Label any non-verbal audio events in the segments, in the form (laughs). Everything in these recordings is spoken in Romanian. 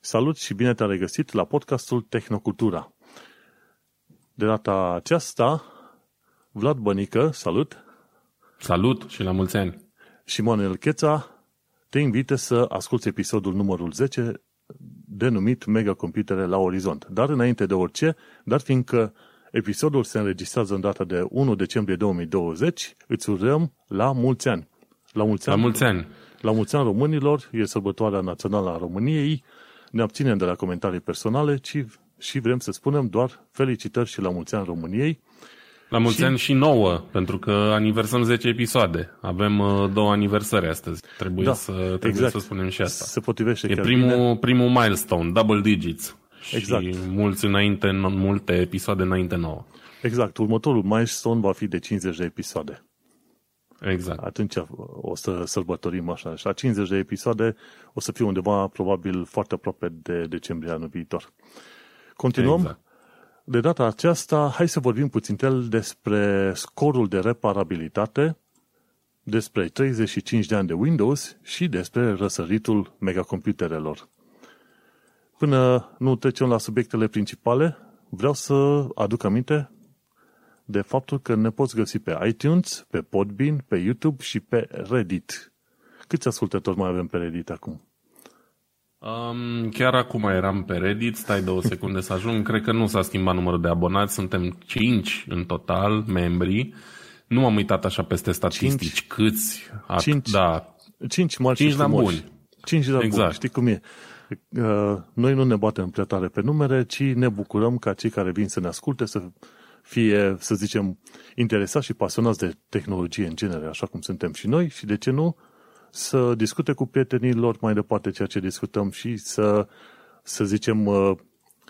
Salut și bine te-am regăsit la podcastul Tehnocultura. De data aceasta, Vlad Bănică, salut! Salut și la mulți ani! Și Manuel Cheța te invită să asculti episodul numărul 10 denumit Megacomputere la Orizont. Dar înainte de orice, dar fiindcă episodul se înregistrează în data de 1 decembrie 2020, îți urăm la mulți ani! La mulți ani! La mulți ani! La mulți ani românilor, e sărbătoarea națională a României, ne abținem de la comentarii personale, ci și vrem să spunem doar felicitări și la mulți ani României. La mulți și... ani și nouă, pentru că aniversăm 10 episoade. Avem uh, două aniversări astăzi. Trebuie, da, să, trebuie exact. să spunem și asta. Se potrivește e chiar primul, bine. primul milestone, double digits. Exact. Și mulți înainte, multe episoade înainte nouă. Exact. Următorul milestone va fi de 50 de episoade. Exact. Atunci o să sărbătorim așa. Și la 50 de episoade o să fie undeva probabil foarte aproape de decembrie anul viitor. Continuăm. Exact. De data aceasta, hai să vorbim puțin despre scorul de reparabilitate, despre 35 de ani de Windows și despre răsăritul megacomputerelor. Până nu trecem la subiectele principale, vreau să aduc aminte de faptul că ne poți găsi pe iTunes, pe Podbean, pe YouTube și pe Reddit. Câți ascultători mai avem pe Reddit acum? Um, chiar acum eram pe Reddit, stai două secunde să ajung. Cred că nu s-a schimbat numărul de abonați, suntem 5 în total, membri. Nu am uitat așa peste statistici 5. câți. 5, da. 5 mari 5 și buni. 5 de exact. buni. Știi cum e? Uh, noi nu ne batem prea tare pe numere, ci ne bucurăm ca cei care vin să ne asculte să fie, să zicem, interesați și pasionați de tehnologie în genere, așa cum suntem și noi, și de ce nu, să discute cu prietenii lor mai departe ceea ce discutăm și să, să zicem, uh,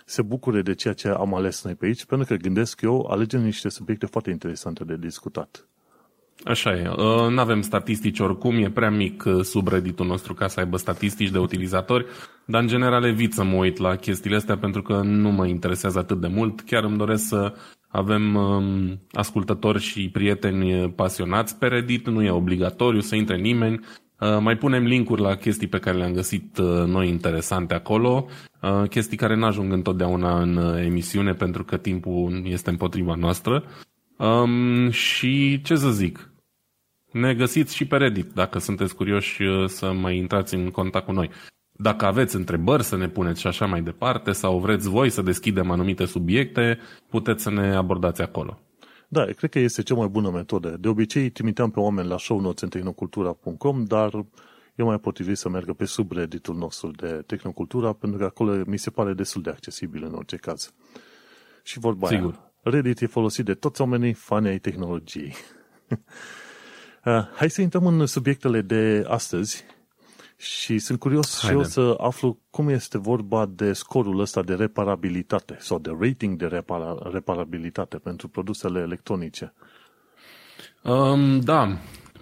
se bucure de ceea ce am ales noi pe aici, pentru că gândesc eu, alegem niște subiecte foarte interesante de discutat. Așa e. Uh, nu avem statistici oricum, e prea mic uh, subredditul nostru ca să aibă statistici de utilizatori, dar în general evit să mă uit la chestiile astea pentru că nu mă interesează atât de mult. Chiar îmi doresc să avem um, ascultători și prieteni pasionați pe Reddit, nu e obligatoriu să intre nimeni. Uh, mai punem linkuri la chestii pe care le-am găsit uh, noi interesante acolo, uh, chestii care nu ajung întotdeauna în emisiune pentru că timpul este împotriva noastră. Um, și ce să zic, ne găsiți și pe Reddit dacă sunteți curioși să mai intrați în contact cu noi. Dacă aveți întrebări să ne puneți și așa mai departe sau vreți voi să deschidem anumite subiecte, puteți să ne abordați acolo. Da, cred că este cea mai bună metodă. De obicei trimiteam pe oameni la show notes în tehnocultura.com, dar e mai potrivit să meargă pe subredditul nostru de Tehnocultura, pentru că acolo mi se pare destul de accesibil în orice caz. Și vorba Sigur. aia, Reddit e folosit de toți oamenii fani ai tehnologiei. (laughs) Uh, hai să intrăm în subiectele de astăzi și sunt curios Haide. și eu să aflu cum este vorba de scorul ăsta de reparabilitate sau de rating de repara- reparabilitate pentru produsele electronice. Um, da,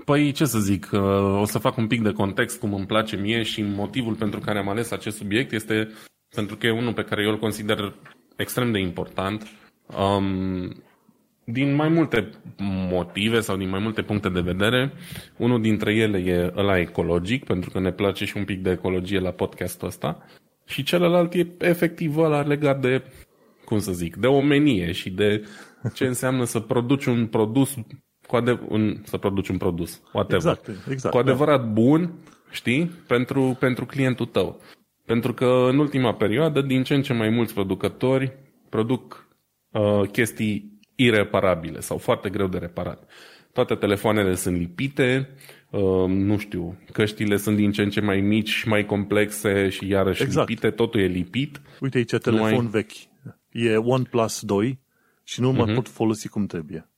Păi, ce să zic, uh, o să fac un pic de context cum îmi place mie și motivul pentru care am ales acest subiect este pentru că e unul pe care eu îl consider extrem de important. Um, din mai multe motive sau din mai multe puncte de vedere. Unul dintre ele e ăla ecologic, pentru că ne place și un pic de ecologie la podcastul ăsta. Și celălalt e efectiv ăla legat de, cum să zic, de omenie și de ce înseamnă să produci un produs cu adev- un, să produci un produs, whatever, exact, exact, cu adevărat da. bun, știi, pentru, pentru clientul tău. Pentru că în ultima perioadă, din ce în ce mai mulți producători produc uh, chestii ireparabile sau foarte greu de reparat. Toate telefoanele sunt lipite, uh, nu știu, căștile sunt din ce în ce mai mici, mai complexe și iarăși exact. lipite, totul e lipit. Uite aici telefon ai... vechi. E OnePlus 2 și nu uh-huh. mai mhm. pot folosi cum trebuie.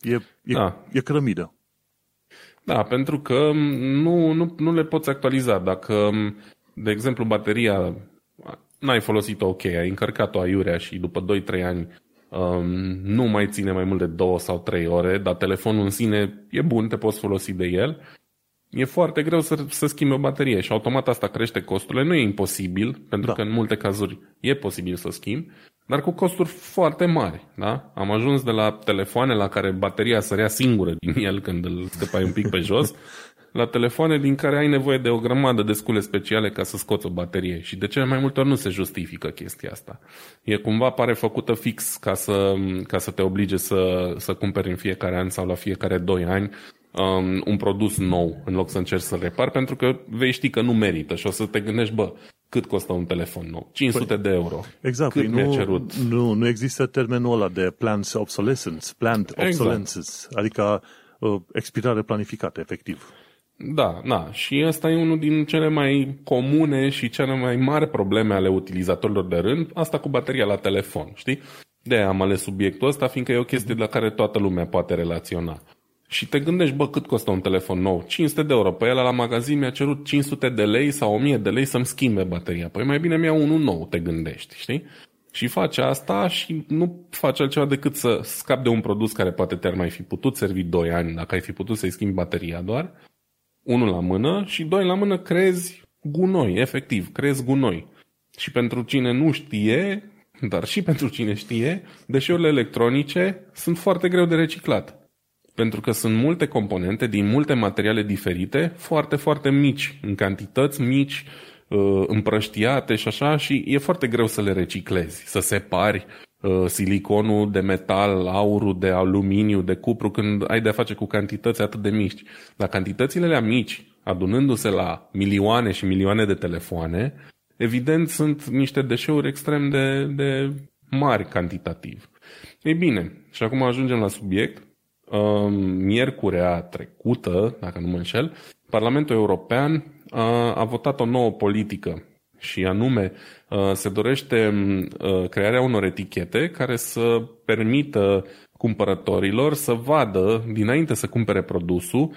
E, e, da. e cărămidă. Da, pentru că nu, nu, nu le poți actualiza. Dacă, de exemplu, bateria n-ai folosit-o ok, ai încărcat-o aiurea și după 2-3 ani um, nu mai ține mai mult de două sau trei ore, dar telefonul în sine e bun, te poți folosi de el. E foarte greu să, să schimbi o baterie și automat asta crește costurile. Nu e imposibil, pentru da. că în multe cazuri e posibil să schimbi, dar cu costuri foarte mari. Da? Am ajuns de la telefoane la care bateria sărea singură din el când îl scăpai un pic pe jos, (laughs) la telefoane din care ai nevoie de o grămadă de scule speciale ca să scoți o baterie și de cele mai multe ori nu se justifică chestia asta. E cumva pare făcută fix ca să, ca să te oblige să, să cumperi în fiecare an sau la fiecare 2 ani um, un produs nou în loc să încerci să repar pentru că vei ști că nu merită și o să te gândești, bă, cât costă un telefon nou? 500 păi, de euro. Exact. Cât păi nu, cerut? Nu, nu există termenul ăla de planned obsolescence, planned exact. obsolescence, adică uh, expirare planificată, efectiv. Da, da. Și ăsta e unul din cele mai comune și cele mai mari probleme ale utilizatorilor de rând, asta cu bateria la telefon, știi? De am ales subiectul ăsta, fiindcă e o chestie la care toată lumea poate relaționa. Și te gândești, bă, cât costă un telefon nou? 500 de euro. Păi el la magazin mi-a cerut 500 de lei sau 1000 de lei să-mi schimbe bateria. Păi mai bine mi-au unul nou, te gândești, știi? Și face asta și nu face altceva decât să scap de un produs care poate te-ar mai fi putut servi 2 ani dacă ai fi putut să-i schimbi bateria doar. Unul la mână și doi la mână crezi gunoi, efectiv, crezi gunoi. Și pentru cine nu știe, dar și pentru cine știe, deșeurile electronice sunt foarte greu de reciclat. Pentru că sunt multe componente din multe materiale diferite, foarte, foarte mici, în cantități mici, uh, împrăștiate și așa, și e foarte greu să le reciclezi, să separi uh, siliconul de metal, aurul de aluminiu, de cupru, când ai de-a face cu cantități atât de mici. Dar cantitățile alea mici, adunându-se la milioane și milioane de telefoane, evident sunt niște deșeuri extrem de, de mari cantitativ. Ei bine, și acum ajungem la subiect miercurea trecută, dacă nu mă înșel, Parlamentul European a votat o nouă politică și anume se dorește crearea unor etichete care să permită cumpărătorilor să vadă, dinainte să cumpere produsul,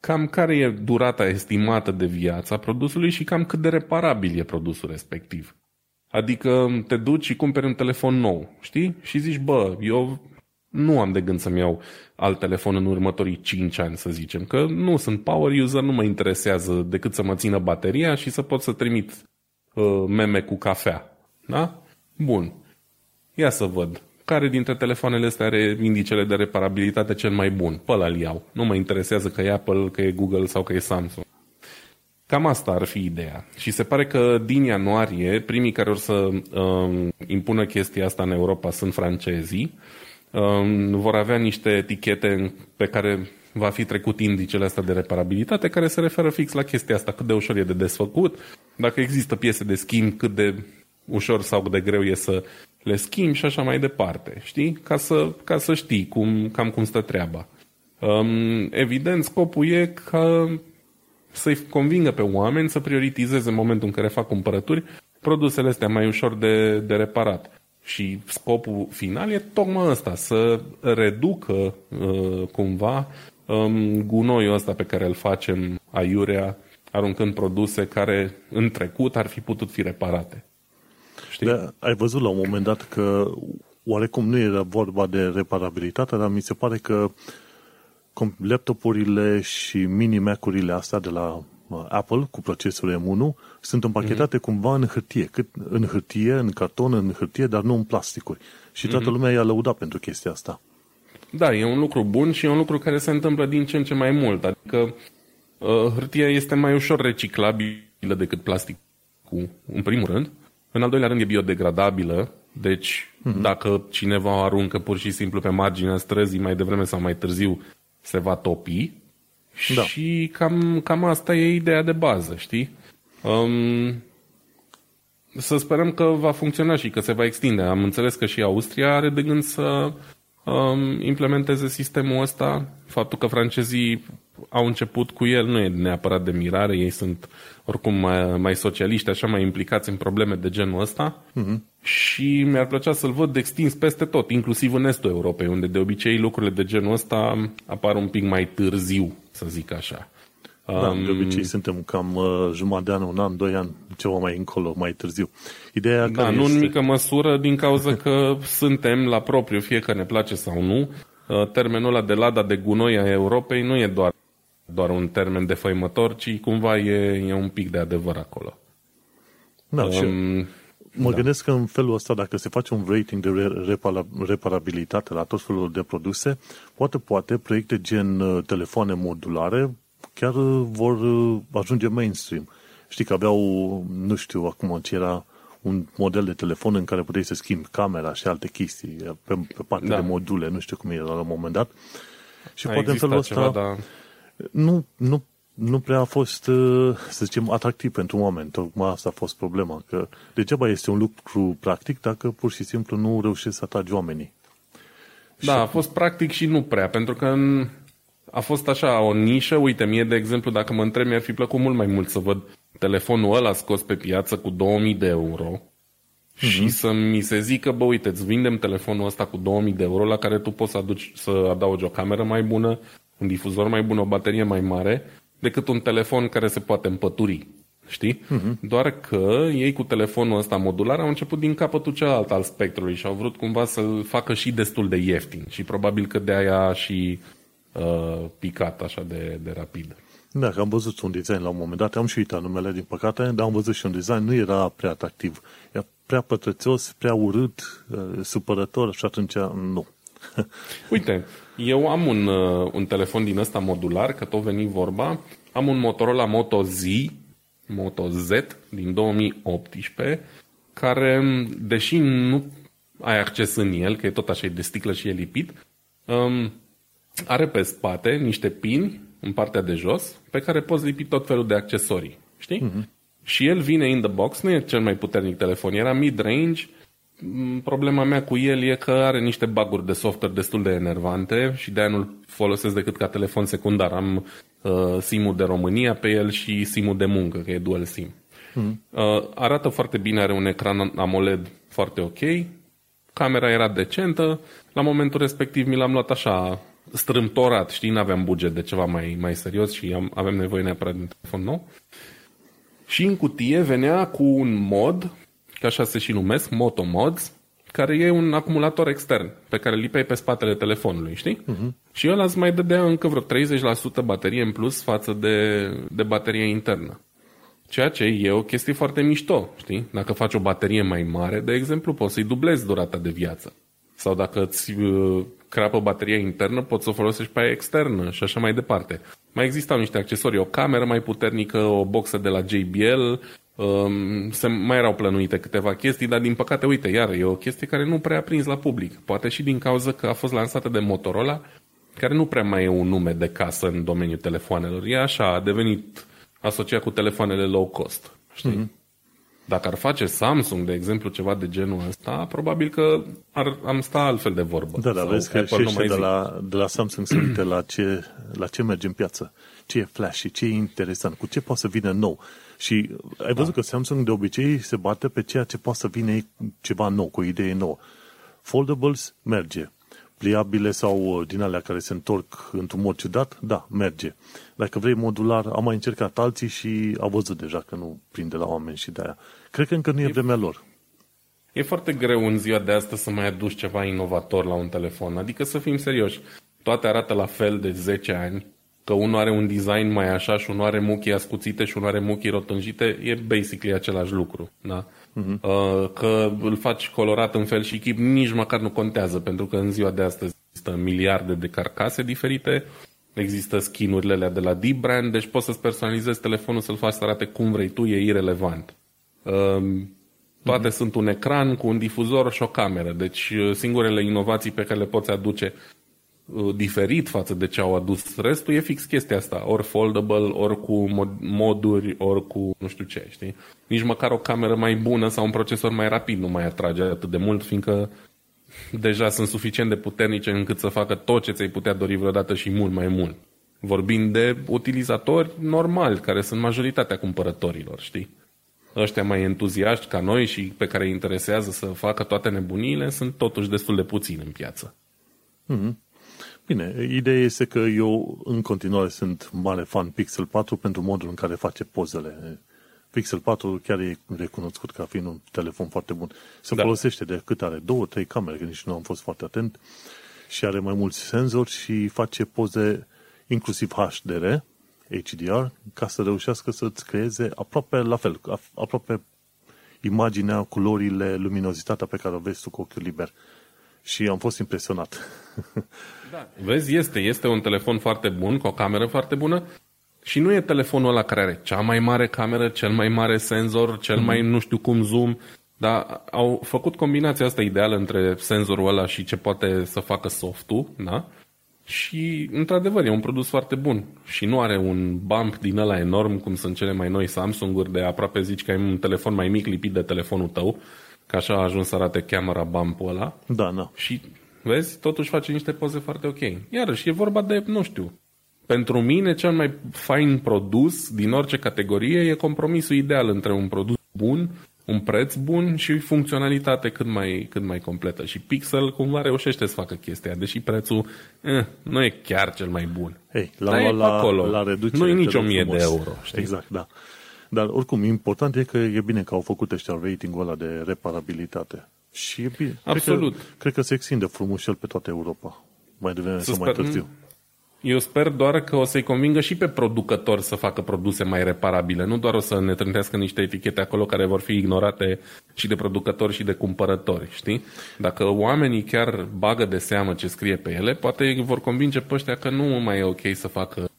cam care e durata estimată de viață a produsului și cam cât de reparabil e produsul respectiv. Adică te duci și cumperi un telefon nou, știi? Și zici, bă, eu nu am de gând să-mi iau alt telefon în următorii 5 ani, să zicem, că nu sunt power user, nu mă interesează decât să mă țină bateria și să pot să trimit uh, meme cu cafea. Da? Bun. Ia să văd. Care dintre telefoanele astea are indicele de reparabilitate cel mai bun? Pe ăla iau. Nu mă interesează că e Apple, că e Google sau că e Samsung. Cam asta ar fi ideea. Și se pare că din ianuarie, primii care or să um, impună chestia asta în Europa sunt francezii, vor avea niște etichete pe care va fi trecut indicele astea de reparabilitate care se referă fix la chestia asta, cât de ușor e de desfăcut, dacă există piese de schimb, cât de ușor sau de greu e să le schimbi și așa mai departe, știi? Ca să, ca să știi cum, cam cum stă treaba. Um, evident, scopul e ca să-i convingă pe oameni să prioritizeze în momentul în care fac cumpărături produsele astea mai ușor de, de reparat. Și scopul final e tocmai ăsta, să reducă uh, cumva um, gunoiul ăsta pe care îl facem aiurea, aruncând produse care în trecut ar fi putut fi reparate. Știi? Da, ai văzut la un moment dat că oarecum nu era vorba de reparabilitate, dar mi se pare că laptopurile și mini-Mac-urile astea de la Apple cu procesul M1 sunt împachetate mm-hmm. cumva în hârtie, cât în hârtie, în carton, în hârtie, dar nu în plasticuri. Și toată mm-hmm. lumea i-a lăudat pentru chestia asta. Da, e un lucru bun și e un lucru care se întâmplă din ce în ce mai mult. Adică uh, hârtia este mai ușor reciclabilă decât plasticul, în primul rând. În al doilea rând e biodegradabilă, deci mm-hmm. dacă cineva aruncă pur și simplu pe marginea străzii mai devreme sau mai târziu, se va topi. Da. Și cam, cam asta e ideea de bază, știi? Um, să sperăm că va funcționa și că se va extinde. Am înțeles că și Austria are de gând să um, implementeze sistemul ăsta. Faptul că francezii au început cu el nu e neapărat de mirare, ei sunt oricum mai, mai socialiști, așa mai implicați în probleme de genul ăsta uh-huh. și mi-ar plăcea să-l văd extins peste tot, inclusiv în estul Europei, unde de obicei lucrurile de genul ăsta apar un pic mai târziu, să zic așa. Da, um, de obicei suntem cam uh, jumătate de an, un an, doi ani, ceva mai încolo, mai târziu. Ideea da, nu este... în mică măsură din cauza că (laughs) suntem la propriu, fie că ne place sau nu. Uh, termenul ăla de lada de gunoi a Europei nu e doar doar un termen de făimător, ci cumva e, e un pic de adevăr acolo. Da, um, și mă da. gândesc că în felul ăsta, dacă se face un rating de reparabilitate la tot felul de produse, poate, poate, proiecte gen uh, telefoane modulare chiar vor ajunge mainstream. Știi că aveau, nu știu acum ce era, un model de telefon în care puteai să schimbi camera și alte chestii pe, pe parte da. de module, nu știu cum era la un moment dat. Și A poate în felul ăsta ceva, da. nu, nu, nu prea a fost, uh, să zicem, atractiv pentru oameni. Tocmai asta a fost problema, că degeaba este un lucru practic dacă pur și simplu nu reușești să atragi oamenii. Da, și... a fost practic și nu prea, pentru că a fost așa o nișă. Uite, mie, de exemplu, dacă mă întreb, mi-ar fi plăcut mult mai mult să văd telefonul ăla scos pe piață cu 2000 de euro mm-hmm. și să mi se zică, bă, uite, îți vindem telefonul ăsta cu 2000 de euro la care tu poți să, aduci, să adaugi o cameră mai bună, un difuzor mai bun, o baterie mai mare, decât un telefon care se poate împături. Știi? Uh-huh. Doar că ei cu telefonul ăsta modular au început din capătul celălalt al spectrului și au vrut cumva să-l facă și destul de ieftin. Și probabil că de aia și uh, picat așa de, de rapid. Da, că am văzut un design la un moment dat, am și uitat numele din păcate, dar am văzut și un design, nu era prea atractiv. Era prea pătrățios, prea urât, uh, supărător și atunci nu. (laughs) Uite, eu am un, uh, un telefon din ăsta modular, că tot veni vorba, am un Motorola Moto Z, Moto Z din 2018, care, deși nu ai acces în el, că e tot așa, e de sticlă și e lipit, um, are pe spate niște pini în partea de jos, pe care poți lipi tot felul de accesorii. Știi? Uh-huh. Și el vine in the box, nu e cel mai puternic telefon, era mid-range. Mm, problema mea cu el e că are niște baguri de software destul de enervante și de-aia nu-l folosesc decât ca telefon secundar. Am uh, SIM-ul de România pe el și SIM-ul de muncă, că e dual SIM. Uh-huh. Uh, arată foarte bine, are un ecran AMOLED foarte ok, camera era decentă, la momentul respectiv mi l-am luat așa strâmtorat, știi, n-aveam buget de ceva mai, mai serios și am, avem nevoie neapărat de un telefon nou. Și în cutie venea cu un mod, ca așa se și numesc, Moto Mods, care e un acumulator extern pe care îl lipeai pe spatele telefonului, știi? Uh-huh. Și ăla îți mai dădea încă vreo 30% baterie în plus față de, de baterie internă. Ceea ce e o chestie foarte mișto, știi? Dacă faci o baterie mai mare, de exemplu, poți să-i dublezi durata de viață. Sau dacă îți uh, crapă bateria internă, poți să o folosești pe aia externă și așa mai departe. Mai existau niște accesorii, o cameră mai puternică, o boxă de la JBL, um, se mai erau plănuite câteva chestii, dar din păcate, uite, iar e o chestie care nu prea a prins la public. Poate și din cauza că a fost lansată de Motorola, care nu prea mai e un nume de casă în domeniul telefoanelor. E așa, a devenit asociat cu telefoanele low cost. Știi? Mm-hmm. Dacă ar face Samsung, de exemplu, ceva de genul ăsta, probabil că ar, am sta altfel de vorbă. Da, da, vezi că și de la, de la Samsung se uite la ce, la ce merge în piață, ce e flashy, ce e interesant, cu ce poate să vină nou. Și ai văzut da. că Samsung de obicei se bate pe ceea ce poate să vină ceva nou, cu o idee nouă. Foldables merge. Pliabile sau uh, din alea care se întorc într-un mod ciudat, da, merge. Dacă vrei modular, am mai încercat alții și a văzut deja că nu prinde la oameni și de aia. Cred că încă nu e, e vremea lor. E foarte greu în ziua de astăzi să mai aduci ceva inovator la un telefon. Adică să fim serioși. Toate arată la fel de 10 ani. Că unul are un design mai așa și unul are muchii ascuțite și unul are muchii rotunjite, e basically același lucru. Da? Uh-huh. Că îl faci colorat în fel și chip, nici măcar nu contează, pentru că în ziua de astăzi există miliarde de carcase diferite, există skin-urile alea de la Deep Brand, deci poți să-ți personalizezi telefonul să-l faci să arate cum vrei tu, e irelevant. Um, toate mm-hmm. sunt un ecran cu un difuzor și o cameră. Deci uh, singurele inovații pe care le poți aduce uh, diferit față de ce au adus restul e fix chestia asta. Ori foldable, ori cu mod- moduri, ori cu nu știu ce, știi? Nici măcar o cameră mai bună sau un procesor mai rapid nu mai atrage atât de mult, fiindcă deja sunt suficient de puternice încât să facă tot ce ți-ai putea dori vreodată și mult mai mult. Vorbind de utilizatori normali, care sunt majoritatea cumpărătorilor, știi? ăștia mai entuziaști ca noi și pe care îi interesează să facă toate nebuniile sunt totuși destul de puțini în piață. Mm-hmm. Bine, ideea este că eu în continuare sunt mare fan Pixel 4 pentru modul în care face pozele. Pixel 4 chiar e recunoscut ca fiind un telefon foarte bun. Se da. folosește de cât are? Două, trei camere, că nici nu am fost foarte atent. Și are mai mulți senzori și face poze inclusiv HDR, HDR ca să reușească să-ți creeze aproape la fel, aproape imaginea, culorile, luminozitatea pe care o vezi tu cu ochiul liber. Și am fost impresionat. (laughs) Da. Vezi, este, este un telefon foarte bun, cu o cameră foarte bună. Și nu e telefonul ăla care are cea mai mare cameră, cel mai mare senzor, cel mm-hmm. mai nu știu cum zoom, dar au făcut combinația asta ideală între senzorul ăla și ce poate să facă softul, da? Și, într-adevăr, e un produs foarte bun. Și nu are un bump din ăla enorm, cum sunt cele mai noi Samsung-uri, de aproape zici că ai un telefon mai mic lipit de telefonul tău, că așa a ajuns să arate camera bump-ul ăla. Da, da. Și, vezi, totuși face niște poze foarte ok. Iarăși, e vorba de, nu știu, pentru mine cel mai fain produs din orice categorie e compromisul ideal între un produs bun un preț bun și funcționalitate cât mai, cât mai completă. Și Pixel cumva reușește să facă chestia, deși prețul eh, nu e chiar cel mai bun. Hey, la, Dar la, acolo. la reducere. Nu e nici o mie de euro. Știi? Exact, da. Dar oricum, important e că e bine că au făcut ăștia ratingul ăla de reparabilitate. Și e bine. Absolut. Cred că, cred că se extinde frumos el pe toată Europa. Mai devreme sau mai târziu. Eu sper doar că o să-i convingă și pe producători să facă produse mai reparabile. Nu doar o să ne trântească niște etichete acolo care vor fi ignorate și de producători și de cumpărători, știi? Dacă oamenii chiar bagă de seamă ce scrie pe ele, poate vor convinge pe ăștia că nu mai e ok să facă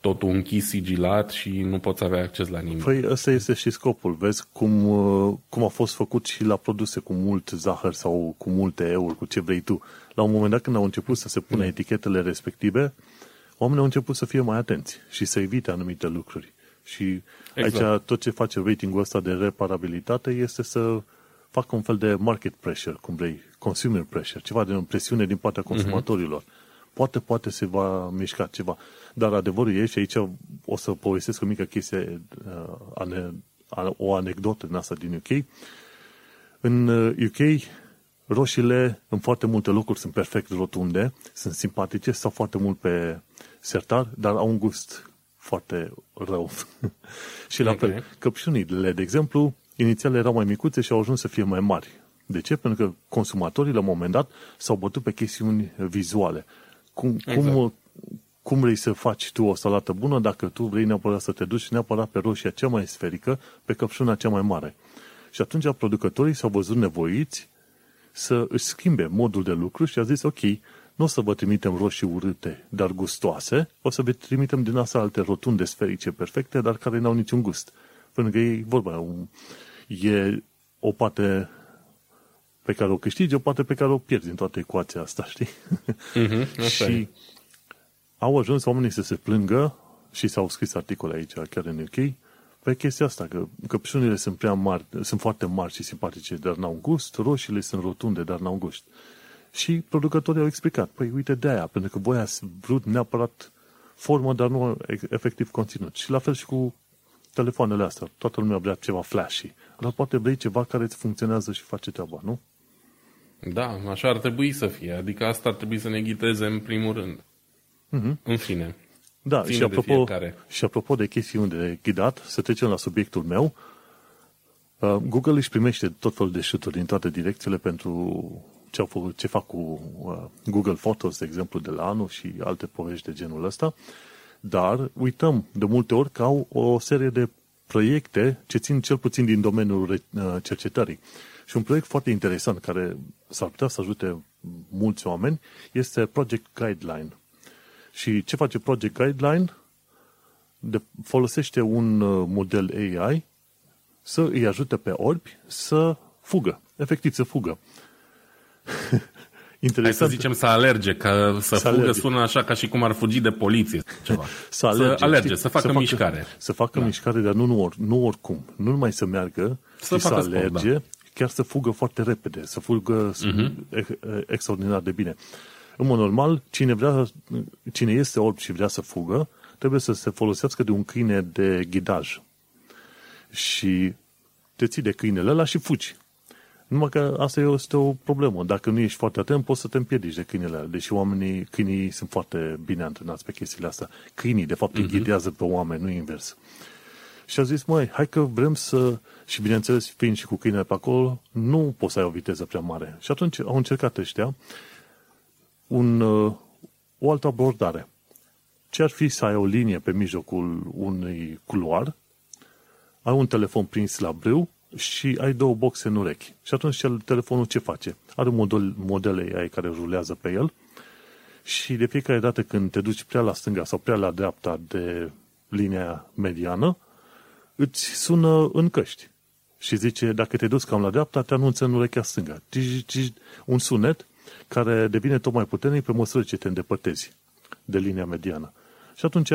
totul închis, sigilat și nu poți avea acces la nimic. Păi ăsta este și scopul. Vezi cum, cum a fost făcut și la produse cu mult zahăr sau cu multe euri, cu ce vrei tu. La un moment dat când au început să se pună mm. etichetele respective, oamenii au început să fie mai atenți și să evite anumite lucruri. Și exact. aici tot ce face ratingul ăsta de reparabilitate este să facă un fel de market pressure, cum vrei, consumer pressure, ceva de presiune din partea mhm. consumatorilor. Uh-huh. Poate, poate se va mișca ceva. Dar adevărul e, și aici o să povestesc o mică chestie, uh, o anecdotă în asta din UK. În UK, uh, roșiile în foarte multe locuri sunt perfect rotunde, sunt simpatice, stau foarte mult pe sertar, dar au un gust foarte rău. (laughs) și la okay. fel, căpșunile, de exemplu, inițial erau mai micuțe și au ajuns să fie mai mari. De ce? Pentru că consumatorii, la un moment dat, s-au bătut pe chestiuni vizuale. Cum, exact. cum, cum vrei să faci tu o salată bună dacă tu vrei neapărat să te duci neapărat pe roșia cea mai sferică, pe căpșuna cea mai mare. Și atunci producătorii s-au văzut nevoiți să își schimbe modul de lucru și a zis, ok, nu o să vă trimitem roșii urâte, dar gustoase, o să vă trimitem din asta alte rotunde sferice perfecte, dar care n-au niciun gust. Pentru că e vorba, e o parte pe care o câștigi, o parte pe care o pierzi în toată ecuația asta, știi? (laughs) Mm-hmm, și au ajuns oamenii să se plângă și s-au scris articole aici, chiar în UK, pe chestia asta, că căpșunile sunt prea mari, sunt foarte mari și simpatice, dar n-au gust, roșiile sunt rotunde, dar n-au gust. Și producătorii au explicat, păi uite de aia, pentru că voi ați vrut neapărat formă, dar nu efectiv conținut. Și la fel și cu telefoanele astea. Toată lumea vrea ceva flashy, dar poate vrei ceva care îți funcționează și face treaba, nu? Da, așa ar trebui să fie. Adică asta ar trebui să ne ghiteze în primul rând. Mm-hmm. În fine. Da, și apropo, de și apropo de chestiuni de ghidat, să trecem la subiectul meu. Uh, Google își primește tot felul de șuturi din toate direcțiile pentru ce, au făcut, ce fac cu uh, Google Photos, de exemplu, de la anul și alte povești de genul ăsta, dar uităm de multe ori că au o serie de proiecte ce țin cel puțin din domeniul uh, cercetării. Și un proiect foarte interesant care s-ar putea să ajute mulți oameni este Project Guideline. Și ce face Project Guideline? De, folosește un uh, model AI să îi ajute pe orbi să fugă, efectiv să fugă. Interesant. (laughs) Hai să zicem să alerge, că să, să fugă alerge. sună așa ca și cum ar fugi de poliție ceva. (laughs) să alerge, să, alerge, să facă să mișcare. Facă, să facă da. mișcare, dar nu, nu, or, nu oricum. Nu numai să meargă, să, să alerge, sport, da. chiar să fugă foarte repede, să fugă uh-huh. extraordinar de bine. În mod normal, cine, vrea, cine este orb și vrea să fugă, trebuie să se folosească de un câine de ghidaj. Și te ții de câinele ăla și fugi. Numai că asta este o problemă. Dacă nu ești foarte atent, poți să te împiedici de câinele alea. Deși oamenii, câinii sunt foarte bine antrenați pe chestiile astea. Câinii, de fapt, uh-huh. îi mhm. ghidează pe oameni, nu invers. Și a zis, măi, hai că vrem să... Și bineînțeles, fiind și cu câinele pe acolo, nu poți să ai o viteză prea mare. Și atunci au încercat ăștia un, uh, o altă abordare. Ce ar fi să ai o linie pe mijlocul unui culoar, ai un telefon prins la brâu și ai două boxe în urechi. Și atunci telefonul ce face? Are un model, modele AI care rulează pe el și de fiecare dată când te duci prea la stânga sau prea la dreapta de linia mediană, îți sună în căști. Și zice, dacă te duci cam la dreapta, te anunță în urechea stângă. Un sunet care devine tot mai puternic pe măsură ce te îndepărtezi de linia mediană. Și atunci,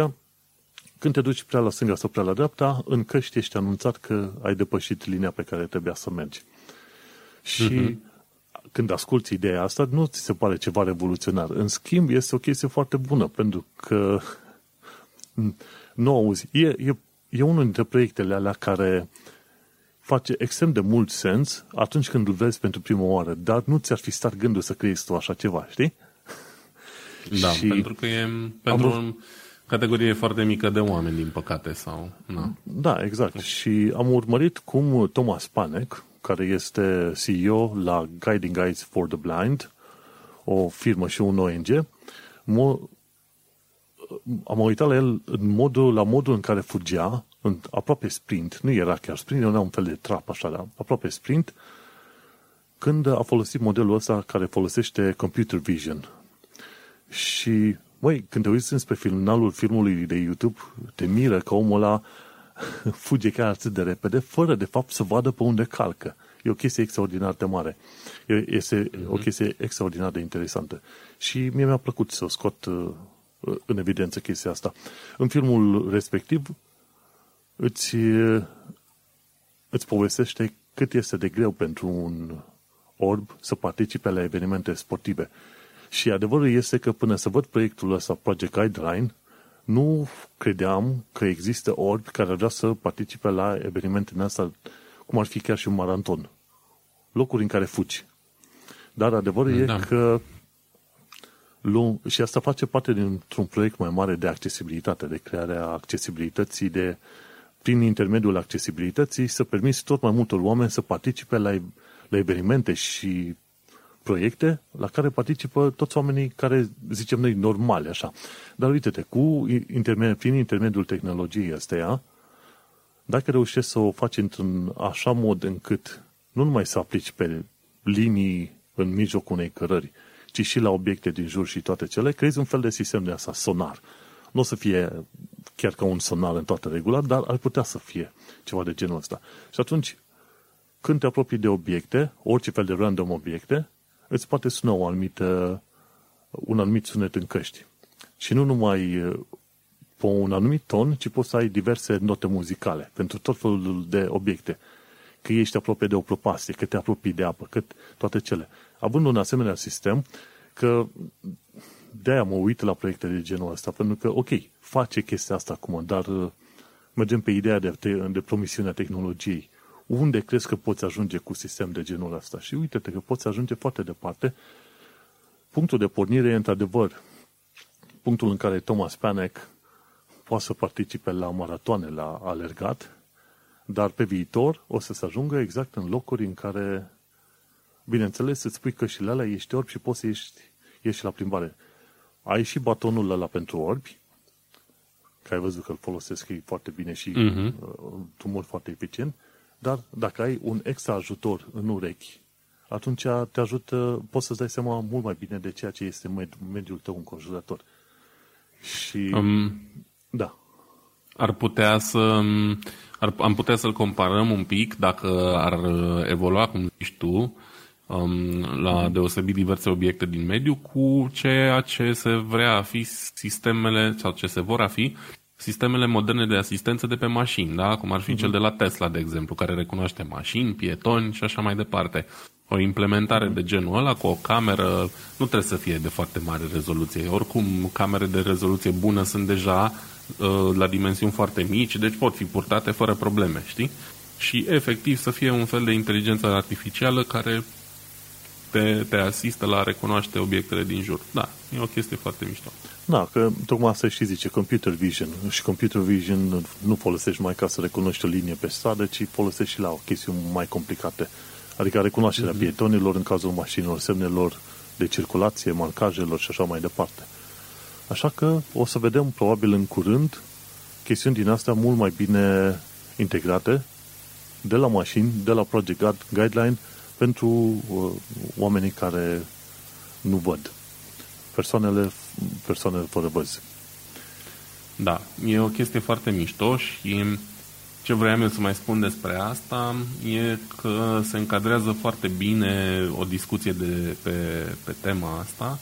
când te duci prea la stânga sau prea la dreapta, în căști ești anunțat că ai depășit linia pe care trebuia să mergi. Și uh-huh. când asculti ideea asta, nu ți se pare ceva revoluționar. În schimb, este o chestie foarte bună, pentru că (laughs) nu auzi. E, e, e unul dintre proiectele alea care face extrem de mult sens atunci când îl vezi pentru prima oară, dar nu ți-ar fi stat gândul să creezi tu așa ceva, știi? (laughs) Da, și pentru că e pentru am... o categorie foarte mică de oameni, din păcate, sau... Na. Da, exact. Și am urmărit cum Thomas Panek, care este CEO la Guiding Guides for the Blind, o firmă și un ONG, am uitat la el în modul, la modul în care fugea, în aproape sprint, nu era chiar sprint, era un fel de trap așa, dar aproape sprint, când a folosit modelul ăsta care folosește computer vision. Și, măi, când te uiți înspre finalul filmului de YouTube, te miră că omul ăla (laughs) fuge chiar atât de repede, fără de fapt să vadă pe unde calcă. E o chestie extraordinar de mare. Este mm-hmm. o chestie extraordinar de interesantă. Și mie mi-a plăcut să o scot uh, în evidență chestia asta. În filmul respectiv îți, îți povestește cât este de greu pentru un orb să participe la evenimente sportive. Și adevărul este că până să văd proiectul ăsta, Project Guideline, nu credeam că există orbi care ar vrea să participe la evenimente în asta, cum ar fi chiar și un maraton. Locuri în care fugi. Dar adevărul da. e că și asta face parte dintr-un proiect mai mare de accesibilitate, de crearea accesibilității, de prin intermediul accesibilității să permiți tot mai multor oameni să participe la, la evenimente și proiecte la care participă toți oamenii care, zicem noi, normale, așa. Dar uite-te, cu intermed, prin intermediul tehnologiei astea, dacă reușești să o faci într-un așa mod încât nu numai să aplici pe linii în mijlocul unei cărări, ci și la obiecte din jur și toate cele, creezi un fel de sistem de asta, sonar. Nu o să fie chiar ca un sonar în toată regula, dar ar putea să fie ceva de genul ăsta. Și atunci, când te apropii de obiecte, orice fel de random obiecte, îți poate suna o anumită, un anumit sunet în căști. Și nu numai pe un anumit ton, ci poți să ai diverse note muzicale pentru tot felul de obiecte. Că ești aproape de o propastie, că te apropii de apă, că toate cele având un asemenea sistem, că de-aia mă uit la proiecte de genul ăsta, pentru că, ok, face chestia asta acum, dar uh, mergem pe ideea de, de promisiunea tehnologiei. Unde crezi că poți ajunge cu sistem de genul ăsta? Și uite-te că poți ajunge foarte departe. Punctul de pornire e, într-adevăr, punctul în care Thomas Panek poate să participe la maratoane, la alergat, dar pe viitor o să se ajungă exact în locuri în care Bineînțeles, îți pui cășile alea, ești orb și poți să ieși, ieși la plimbare. Ai și batonul ăla pentru orbi, că ai văzut că îl folosesc ei foarte bine și uh-huh. un mod foarte eficient, dar dacă ai un extra ajutor în urechi, atunci te ajută, poți să-ți dai seama mult mai bine de ceea ce este med- mediul tău înconjurător. Și, um, da. Ar putea să, ar, am putea să-l comparăm un pic dacă ar evolua, cum zici tu, um, la deosebit diverse obiecte din mediu cu ceea ce se vrea a fi sistemele, sau ce se vor a fi sistemele moderne de asistență de pe mașini, da? cum ar fi uh-huh. cel de la Tesla, de exemplu, care recunoaște mașini, pietoni și așa mai departe. O implementare uh-huh. de genul ăla cu o cameră nu trebuie să fie de foarte mare rezoluție. Oricum, camere de rezoluție bună sunt deja uh, la dimensiuni foarte mici, deci pot fi purtate fără probleme, știi? Și efectiv să fie un fel de inteligență artificială care te, te asistă la a recunoaște obiectele din jur. Da, e o chestie foarte mișto. Da, că tocmai asta și zice, computer vision. Și computer vision nu folosești mai ca să recunoști o linie pe stradă, ci folosești și la o chestiune mai complicate. Adică recunoașterea mm-hmm. pietonilor în cazul mașinilor, semnelor de circulație, marcajelor și așa mai departe. Așa că o să vedem probabil în curând chestiuni din astea mult mai bine integrate de la mașini, de la Project Guideline pentru uh, oamenii care nu văd. Persoanele, persoanele fără văz. Da, e o chestie foarte mișto și ce vreau eu să mai spun despre asta e că se încadrează foarte bine o discuție de, pe, pe tema asta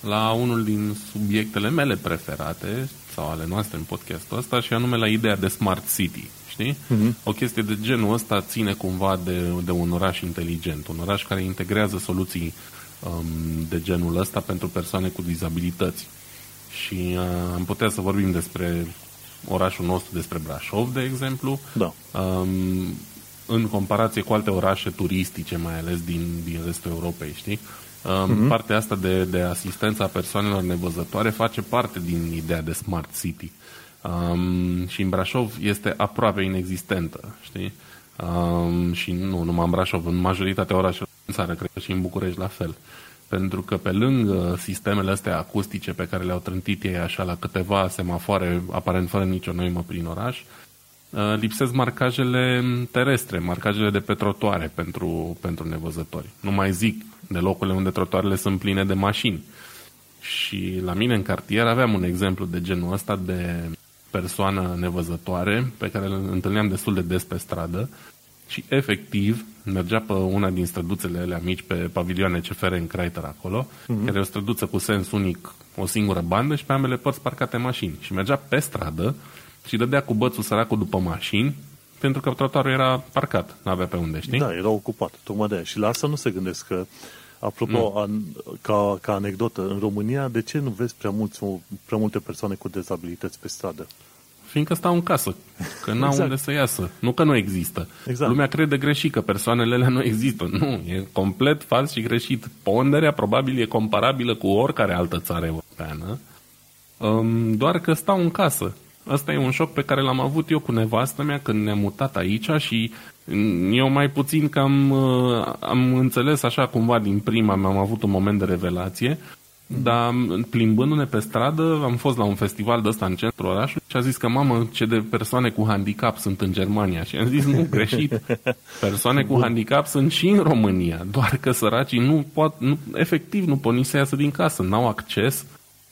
la unul din subiectele mele preferate sau ale noastre în podcastul ăsta și anume la ideea de Smart City. Știi? Uh-huh. O chestie de genul ăsta ține cumva de, de un oraș inteligent, un oraș care integrează soluții um, de genul ăsta pentru persoane cu dizabilități. Și uh, am putea să vorbim despre orașul nostru, despre Brașov, de exemplu, da. um, în comparație cu alte orașe turistice, mai ales din, din restul Europei, știi? Um, uh-huh. Partea asta de, de asistență a persoanelor nevăzătoare face parte din ideea de Smart City. Um, și în Brașov este aproape inexistentă, știi? Um, și nu numai în Brașov, în majoritatea orașelor în țară, cred că și în București la fel. Pentru că pe lângă sistemele astea acustice pe care le-au trântit ei așa la câteva semafoare, aparent fără nicio noimă prin oraș, uh, lipsesc marcajele terestre, marcajele de pe trotuare pentru, pentru nevăzători. Nu mai zic de locurile unde trotuarele sunt pline de mașini. Și la mine în cartier aveam un exemplu de genul ăsta de persoană nevăzătoare pe care îl întâlneam destul de des pe stradă și efectiv mergea pe una din străduțele alea mici pe pavilioane CFR în Craiter acolo, uh-huh. care e o străduță cu sens unic, o singură bandă și pe ambele părți parcate mașini. Și mergea pe stradă și dădea cu bățul săracul după mașini pentru că trotuarul era parcat, nu avea pe unde, știi? Da, era ocupat, tocmai de aia. Și la asta nu se gândesc că Apropo, an, ca, ca anecdotă, în România, de ce nu vezi prea, mulți, prea multe persoane cu dezabilități pe stradă? Fiindcă stau în casă, că n-au exact. unde să iasă. Nu că nu există. Exact. Lumea crede greșit că persoanele alea nu există. Nu, e complet fals și greșit. Ponderea probabil e comparabilă cu oricare altă țară europeană, um, doar că stau în casă. Asta e un șoc pe care l-am avut eu cu nevastă mea când ne-am mutat aici și eu mai puțin că am, uh, am înțeles așa cumva din prima, mi-am avut un moment de revelație, dar plimbându-ne pe stradă, am fost la un festival de ăsta în centrul orașului și a zis că, mamă, ce de persoane cu handicap sunt în Germania. Și am zis, nu, greșit. Persoane cu handicap sunt și în România, doar că săracii nu pot, nu, efectiv nu pot nici să iasă din casă, n-au acces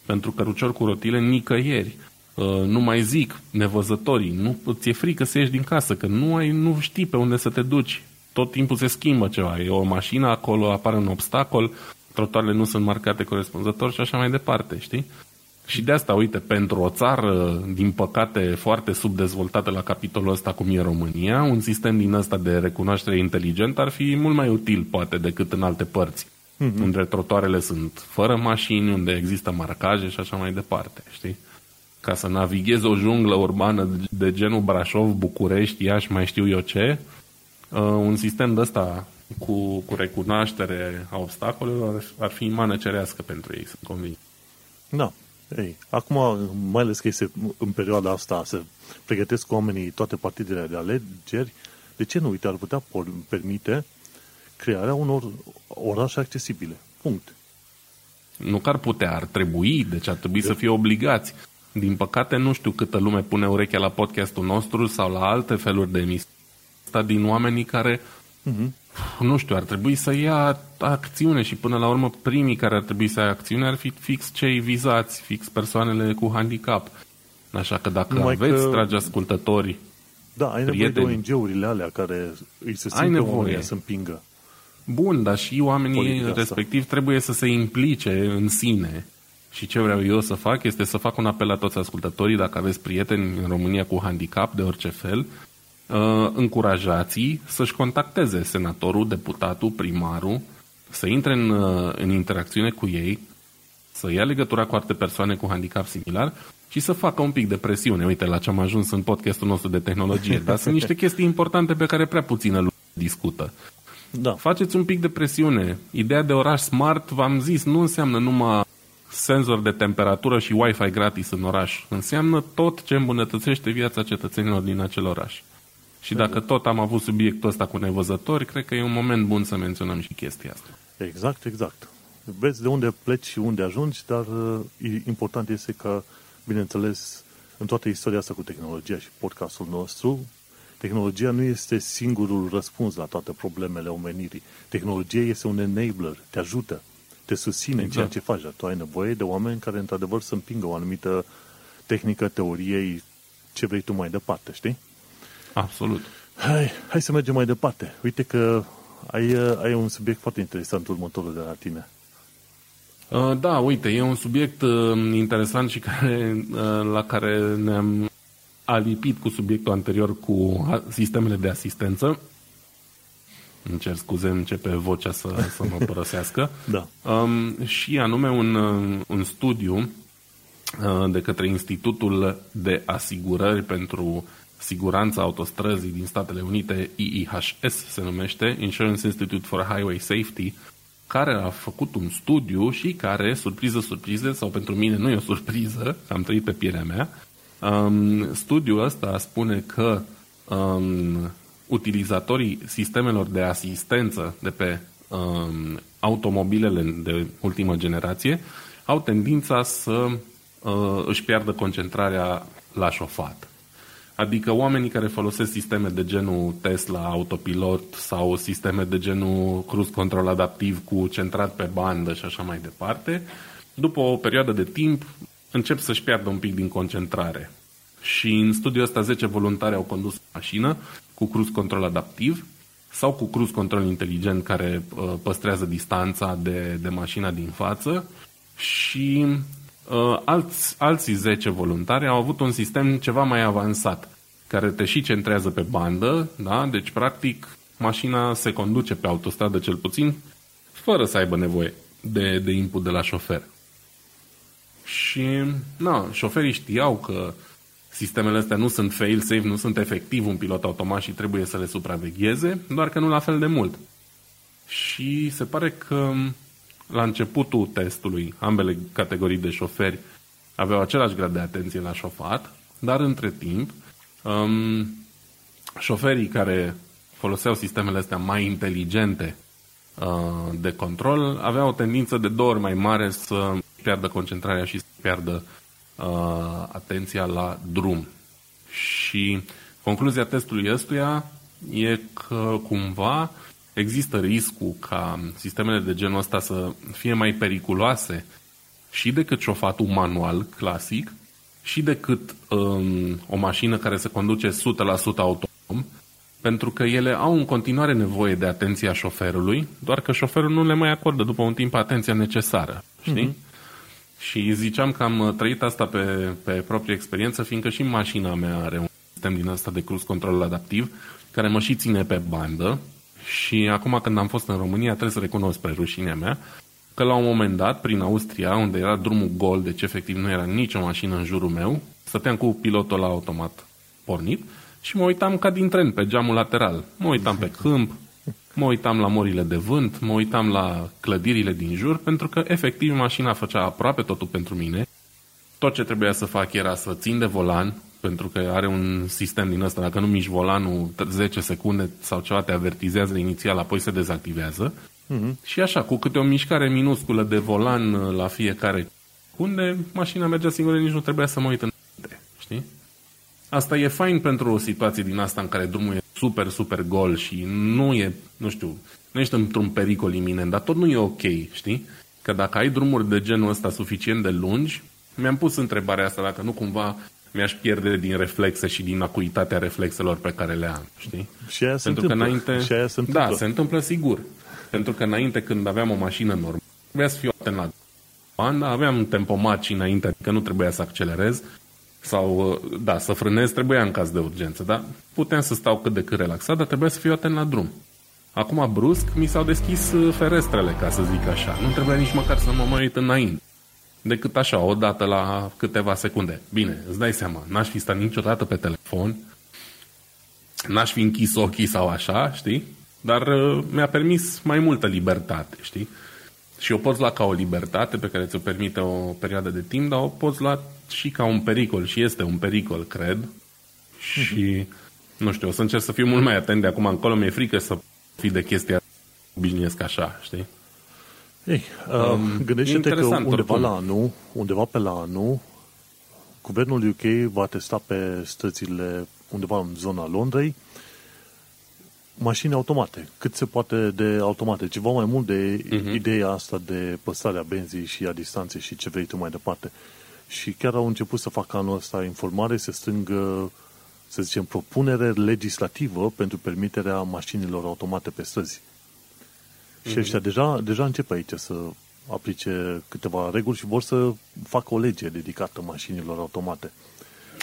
pentru cărucior cu rotile nicăieri. Uh, nu mai zic, nevăzătorii, nu ți-e frică să ieși din casă, că nu, ai, nu știi pe unde să te duci. Tot timpul se schimbă ceva. E o mașină acolo, apare un obstacol, trotuarele nu sunt marcate corespunzător și așa mai departe, știi? Și de asta, uite, pentru o țară, din păcate, foarte subdezvoltată la capitolul ăsta, cum e România, un sistem din ăsta de recunoaștere inteligent ar fi mult mai util, poate, decât în alte părți, mm-hmm. unde trotuarele sunt fără mașini, unde există marcaje și așa mai departe, știi? Ca să navighezi o junglă urbană de genul Brașov, București, Iași, mai știu eu ce, uh, un sistem de ăsta cu, cu recunoaștere a obstacolelor ar fi mană cerească pentru ei, sunt convins. Da. Ei, acum, mai ales că este în perioada asta să pregătesc oamenii toate partidele de alegeri, de ce nu? Uite, ar putea permite crearea unor orașe accesibile. Punct. Nu că ar putea, ar trebui, deci ar trebui de... să fie obligați. Din păcate, nu știu câtă lume pune urechea la podcastul nostru sau la alte feluri de emisii. Asta din oamenii care, uh-huh. nu știu, ar trebui să ia acțiune și până la urmă primii care ar trebui să ia acțiune ar fi fix cei vizați, fix persoanele cu handicap. Așa că dacă Numai aveți, că... dragi ascultători, da, ai nevoie prieteni, de ONG-urile alea care îi se simte oamenii să împingă. Bun, dar și oamenii Politica respectiv asta. trebuie să se implice în sine și ce vreau eu să fac este să fac un apel la toți ascultătorii, dacă aveți prieteni în România cu handicap de orice fel, uh, încurajați să-și contacteze senatorul, deputatul, primarul, să intre în, uh, în interacțiune cu ei, să ia legătura cu alte persoane cu handicap similar și să facă un pic de presiune. Uite la ce am ajuns în podcastul nostru de tehnologie, dar sunt niște chestii importante pe care prea puțină lume discută. Da. Faceți un pic de presiune. Ideea de oraș smart, v-am zis, nu înseamnă numai senzor de temperatură și Wi-Fi gratis în oraș. Înseamnă tot ce îmbunătățește viața cetățenilor din acel oraș. Și dacă tot am avut subiectul ăsta cu nevăzători, cred că e un moment bun să menționăm și chestia asta. Exact, exact. Vezi de unde pleci și unde ajungi, dar uh, important este că, bineînțeles, în toată istoria asta cu tehnologia și podcastul nostru, tehnologia nu este singurul răspuns la toate problemele omenirii. Tehnologia este un enabler, te ajută te susține exact. în ceea ce faci. Tu ai nevoie de oameni care, într-adevăr, să împingă o anumită tehnică, teoriei, ce vrei tu mai departe, știi? Absolut. Hai, hai să mergem mai departe. Uite că ai, ai un subiect foarte interesant următorul de la tine. Uh, da, uite, e un subiect uh, interesant și care, uh, la care ne-am alipit cu subiectul anterior cu sistemele de asistență. Îmi cer scuze, începe vocea să, să mă părăsească. (laughs) da. Um, și anume un, un studiu de către Institutul de Asigurări pentru Siguranța Autostrăzii din Statele Unite, IIHS se numește, Insurance Institute for Highway Safety, care a făcut un studiu și care, surpriză, surpriză, sau pentru mine nu e o surpriză, am trăit pe pielea mea, um, studiul ăsta spune că um, utilizatorii sistemelor de asistență de pe um, automobilele de ultimă generație au tendința să uh, își piardă concentrarea la șofat. Adică oamenii care folosesc sisteme de genul Tesla, autopilot sau sisteme de genul cruise control adaptiv cu centrat pe bandă și așa mai departe, după o perioadă de timp încep să-și piardă un pic din concentrare. Și în studiul ăsta 10 voluntari au condus mașină cu cruise control adaptiv sau cu cruise control inteligent care uh, păstrează distanța de, de mașina din față și uh, alți, alții 10 voluntari au avut un sistem ceva mai avansat, care te și centrează pe bandă, da? deci practic mașina se conduce pe autostradă cel puțin, fără să aibă nevoie de, de input de la șofer. Și, na, șoferii știau că sistemele astea nu sunt fail-safe, nu sunt efectiv un pilot automat și trebuie să le supravegheze, doar că nu la fel de mult. Și se pare că la începutul testului, ambele categorii de șoferi aveau același grad de atenție la șofat, dar între timp, um, șoferii care foloseau sistemele astea mai inteligente uh, de control aveau o tendință de două ori mai mare să piardă concentrarea și să piardă uh, atenția la drum. Și concluzia testului ăstuia e că cumva există riscul ca sistemele de genul ăsta să fie mai periculoase și decât șofatul manual clasic și decât um, o mașină care se conduce 100% autonom, pentru că ele au în continuare nevoie de atenția șoferului, doar că șoferul nu le mai acordă după un timp atenția necesară, știi? Mm-hmm. Și ziceam că am trăit asta pe, pe proprie experiență, fiindcă și mașina mea are un sistem din asta de cruise control adaptiv, care mă și ține pe bandă, și acum când am fost în România, trebuie să recunosc pe rușinea mea, că la un moment dat, prin Austria, unde era drumul gol, deci efectiv nu era nicio mașină în jurul meu, stăteam cu pilotul la automat pornit și mă uitam ca din tren pe geamul lateral. Mă uitam pe câmp, mă uitam la morile de vânt, mă uitam la clădirile din jur, pentru că efectiv mașina făcea aproape totul pentru mine. Tot ce trebuia să fac era să țin de volan, pentru că are un sistem din ăsta, dacă nu miști volanul 10 secunde sau ceva te avertizează inițial, apoi se dezactivează. Uh-huh. Și așa, cu câte o mișcare minusculă de volan uh, la fiecare unde mașina mergea singură, nici nu trebuia să mă uit în știi? Asta e fain pentru o situație din asta în care drumul e super, super gol și nu e, nu știu, nu ești într-un pericol iminent, dar tot nu e ok, știi? Că dacă ai drumuri de genul ăsta suficient de lungi, mi-am pus întrebarea asta dacă nu cumva mi-aș pierde din reflexe și din acuitatea reflexelor pe care le am, știi? Și aia se Pentru întâmplă. Că înainte, și aia se întâmplă. Da, se întâmplă sigur. Pentru că înainte când aveam o mașină normală, trebuia să fiu atent la banda, aveam tempomat și înainte, că nu trebuia să accelerez sau, da, să frânez trebuia în caz de urgență, da? Puteam să stau cât de cât relaxat, dar trebuia să fiu atent la drum. Acum, brusc, mi s-au deschis uh, ferestrele, ca să zic așa. Nu trebuia nici măcar să mă mai uit înainte decât așa, o dată la câteva secunde. Bine, îți dai seama, n-aș fi stat niciodată pe telefon, n-aș fi închis ochii sau așa, știi? Dar uh, mi-a permis mai multă libertate, știi? Și o poți lua ca o libertate pe care ți-o permite o perioadă de timp, dar o poți lua și ca un pericol și este un pericol, cred. Și, nu știu, o să încerc să fiu mult mai atent de acum încolo, mi-e frică să fi de chestia obișnuiesc așa, știi? Ei, uh, um, gândește-te că undeva oricum. la anul, undeva pe la anul, guvernul UK va testa pe străzile undeva în zona Londrei mașini automate, cât se poate de automate, ceva mai mult de uh-huh. ideea asta de păstrarea benzii și a distanței și ce vrei tu mai departe. și chiar au început să facă anul ăsta informare, să strângă, să zicem, propunere legislativă pentru permiterea mașinilor automate pe străzi. Mm-hmm. Și mhm. ăștia deja, deja începe aici să aplice câteva reguli și vor să facă o lege dedicată mașinilor automate.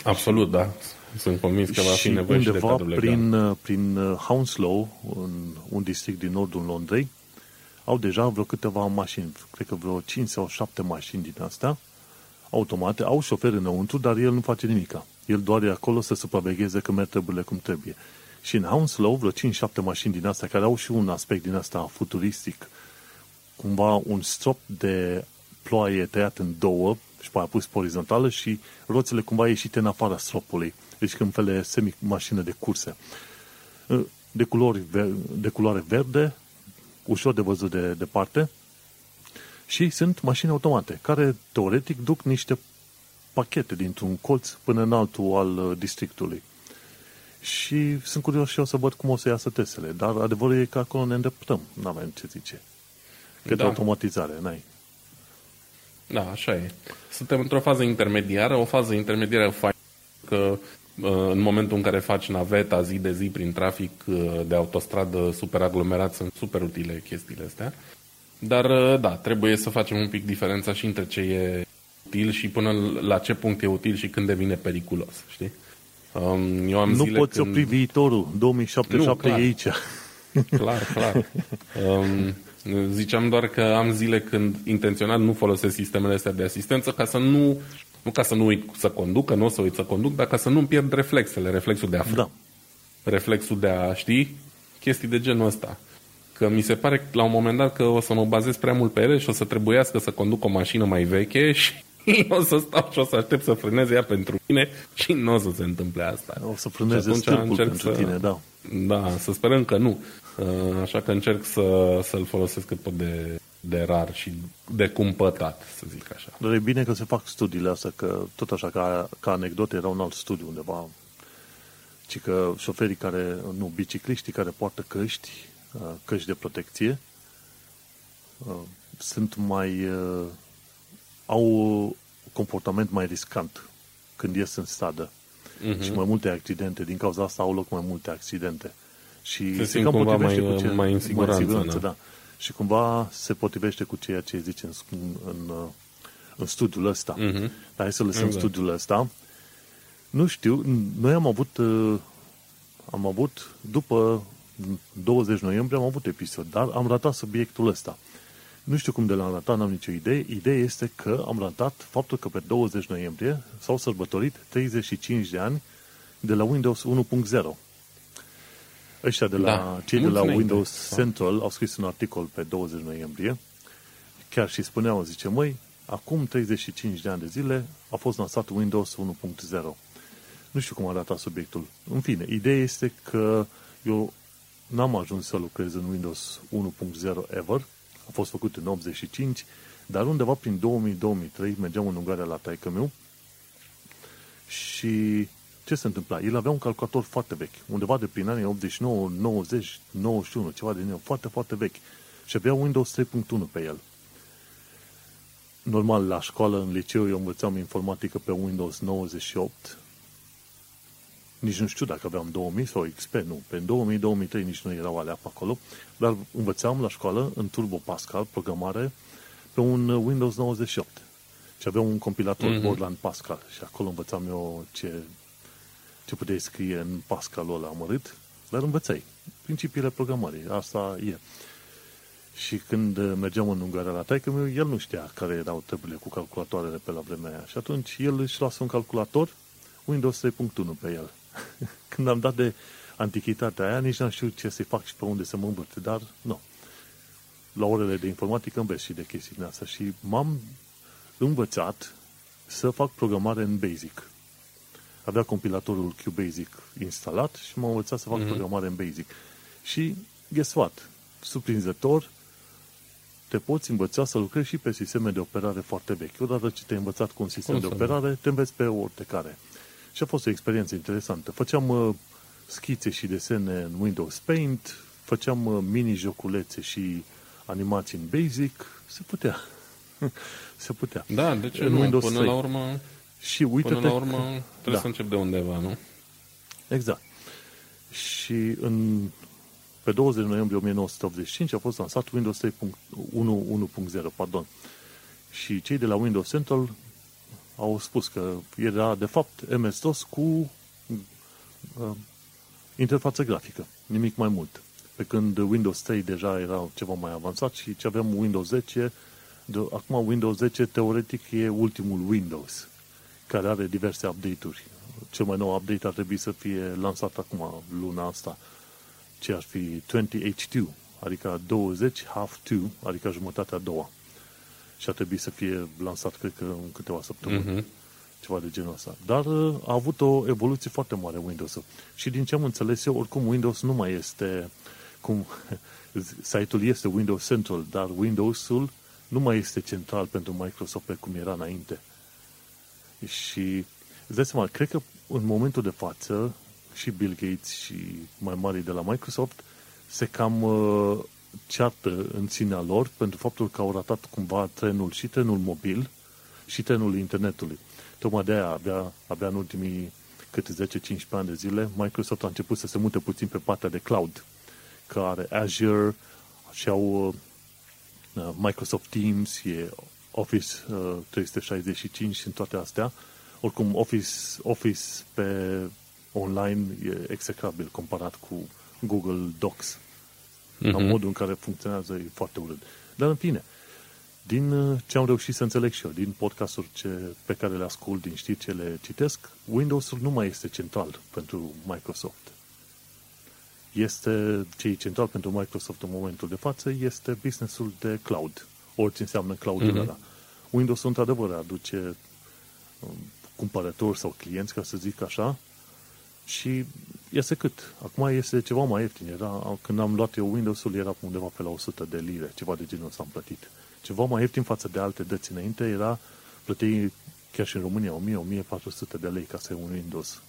Absolut, da. Sunt convins că va fi nevoie și de cadrul prin, legal. prin Hounslow, în un district din nordul Londrei, au deja vreo câteva mașini, cred că vreo 5 sau 7 mașini din astea, automate, au șofer înăuntru, dar el nu face nimica. El doar e acolo să supravegheze că merg treburile cum trebuie. Și în Hounslow, vreo 5-7 mașini din astea, care au și un aspect din asta futuristic, cumva un strop de ploaie tăiat în două și pe pus pe orizontală și roțile cumva ieșite în afara stropului. Deci când fel de semi-mașină de curse. De, culori, de culoare verde, ușor de văzut de departe, și sunt mașini automate, care teoretic duc niște pachete dintr-un colț până în altul al uh, districtului. Și sunt curios și eu să văd cum o să iasă testele, dar adevărul e că acolo ne îndreptăm, nu avem ce zice. Cât da. automatizare, n-ai. Da, așa e. Suntem într-o fază intermediară, o fază intermediară faină că uh, în momentul în care faci naveta zi de zi prin trafic uh, de autostradă super aglomerat sunt super utile chestiile astea. Dar, uh, da, trebuie să facem un pic diferența și între ce e util și până la ce punct e util și când devine periculos, știi? Um, eu am nu zile poți când... opri viitorul. 2077 nu, clar. e aici. (laughs) Clar, clar. Um, ziceam doar că am zile când intenționat nu folosesc sistemele astea de asistență ca să nu, nu ca să nu uit să conduc, că nu o să uit să conduc, dar ca să nu pierd reflexele, reflexul de a da. reflexul de a ști chestii de genul ăsta că mi se pare la un moment dat că o să mă bazez prea mult pe ele și o să trebuiască să conduc o mașină mai veche (laughs) și o să stau și o să aștept să frâneze ea pentru mine și nu o să se întâmple asta. O să frâneze stâlpul pentru să, tine, da. Da, să sperăm că nu. Uh, așa că încerc să, să-l folosesc cât pot de, de rar și de cumpătat, să zic așa. Dar e bine că se fac studiile astea, că tot așa ca, ca anecdote era un alt studiu undeva ci că șoferii care, nu, bicicliștii care poartă căști Uh, căști de protecție uh, sunt mai uh, au comportament mai riscant când ies în stradă. Uh-huh. Și mai multe accidente. Din cauza asta au loc mai multe accidente. Și se, se cam cumva mai, cu ce, mai în siguranță. Mai în siguranță da. da. Și cumva se potrivește cu ceea ce zice în, în, în studiul ăsta. Uh-huh. Dar hai să lăsăm exact. studiul ăsta. Nu știu, noi am avut am avut, după 20 noiembrie am avut episod, dar am ratat subiectul ăsta. Nu știu cum de l-am ratat, n-am nicio idee. Ideea este că am ratat faptul că pe 20 noiembrie s-au sărbătorit 35 de ani de la Windows 1.0. Ăștia de la, da, cei de la Windows da. Central au scris un articol pe 20 noiembrie, chiar și spuneau, zice, măi, acum 35 de ani de zile a fost lansat Windows 1.0. Nu știu cum a arătat subiectul. În fine, ideea este că eu N-am ajuns să lucrez în Windows 1.0 ever. A fost făcut în 85, dar undeva prin 2000-2003 mergeam în Ungaria la taică meu și ce se întâmpla? El avea un calculator foarte vechi, undeva de prin anii 89, 90, 91, ceva de el, foarte, foarte vechi. Și avea Windows 3.1 pe el. Normal, la școală, în liceu, eu învățam informatică pe Windows 98 nici nu știu dacă aveam 2000 sau XP, nu. Pe 2000-2003 nici nu erau alea pe acolo, dar învățam la școală în Turbo Pascal programare pe un Windows 98. Și aveam un compilator mm-hmm. Borland Pascal și acolo învățam eu ce, ce puteai scrie în Pascalul ăla amărât, dar învățai principiile programării. Asta e. Și când mergeam în Ungaria la taică meu, el nu știa care erau treburile cu calculatoarele pe la vremea aia. Și atunci el își lasă un calculator Windows 3.1 pe el. (laughs) Când am dat de antichitatea aia, nici n-am știut ce să-i fac și pe unde să mă învârt, dar nu. La orele de informatică înveți și de chestii din asta și m-am învățat să fac programare în Basic. Avea compilatorul QBasic instalat și m-am învățat să fac mm-hmm. programare în Basic. Și, guess what? Surprinzător, te poți învăța să lucrezi și pe sisteme de operare foarte vechi. Odată ce te-ai învățat cu un sistem Cum de operare, te înveți pe orice care. Și a fost o experiență interesantă. Făceam uh, schițe și desene în Windows Paint, făceam uh, mini-joculețe și animații în Basic, se putea. (laughs) Se putea. Da, de ce în nu? Windows până 3. la urmă, și uite până la urmă trebuie da. să încep de undeva, nu? Exact. Și în, pe 20 noiembrie 1985 a fost lansat Windows 3.1.1.0, pardon. Și cei de la Windows Central au spus că era de fapt MS-DOS cu uh, interfață grafică, nimic mai mult. Pe când Windows 3 deja era ceva mai avansat și ce avem Windows 10, de, acum Windows 10 teoretic e ultimul Windows, care are diverse update-uri. Cel mai nou update ar trebui să fie lansat acum, luna asta, ce ar fi 20H2, adică 20 half 2, adică jumătatea a doua. Și ar trebui să fie lansat, cred că, în câteva săptămâni. Uh-huh ceva de genul ăsta. Dar uh, a avut o evoluție foarte mare Windows-ul. Și din ce am înțeles eu, oricum Windows nu mai este, cum (laughs) site-ul este Windows Central, dar Windows-ul nu mai este central pentru Microsoft pe cum era înainte. Și îți dai seama, cred că în momentul de față și Bill Gates și mai mari de la Microsoft se cam uh, ceartă în sinea lor pentru faptul că au ratat cumva trenul și trenul mobil și trenul internetului. Tocmai de aia, abia, abia în ultimii câte 10-15 ani de zile, Microsoft a început să se mute puțin pe partea de cloud, care Azure și au uh, Microsoft Teams, e Office uh, 365 și în toate astea. Oricum, Office, Office pe online e execrabil comparat cu Google Docs. Mm-hmm. La mhm. modul în care funcționează e foarte urât. Dar în fine, din uh, ce am reușit să înțeleg și eu, din podcasturi ce, pe care le ascult, din știri ce le citesc, Windows-ul nu mai este central pentru Microsoft. Este ce e central pentru Microsoft în momentul de față este businessul de cloud, orice înseamnă cloud-ul mm-hmm. ăla. Windows într-adevăr aduce um, cumpărători sau clienți, ca să zic așa, și iese cât? Acum este ceva mai ieftin. Era, când am luat eu Windows-ul era undeva pe la 100 de lire, ceva de genul ăsta am plătit ceva mai ieftin față de alte dăți înainte era plătei chiar și în România 1000-1400 de lei ca să ai un Windows.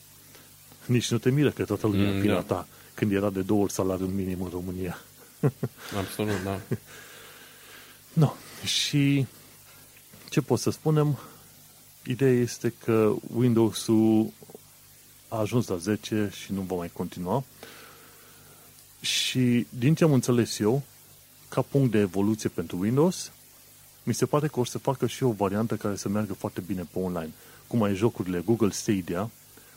Nici nu te miră că toată lumea mm, pirata da. când era de două ori salariul minim în România. Absolut, da. (laughs) no. Și ce pot să spunem? Ideea este că Windows-ul a ajuns la 10 și nu va mai continua. Și din ce am înțeles eu, ca punct de evoluție pentru Windows, mi se pare că o să facă și o variantă care să meargă foarte bine pe online. Cum ai jocurile Google Stadia,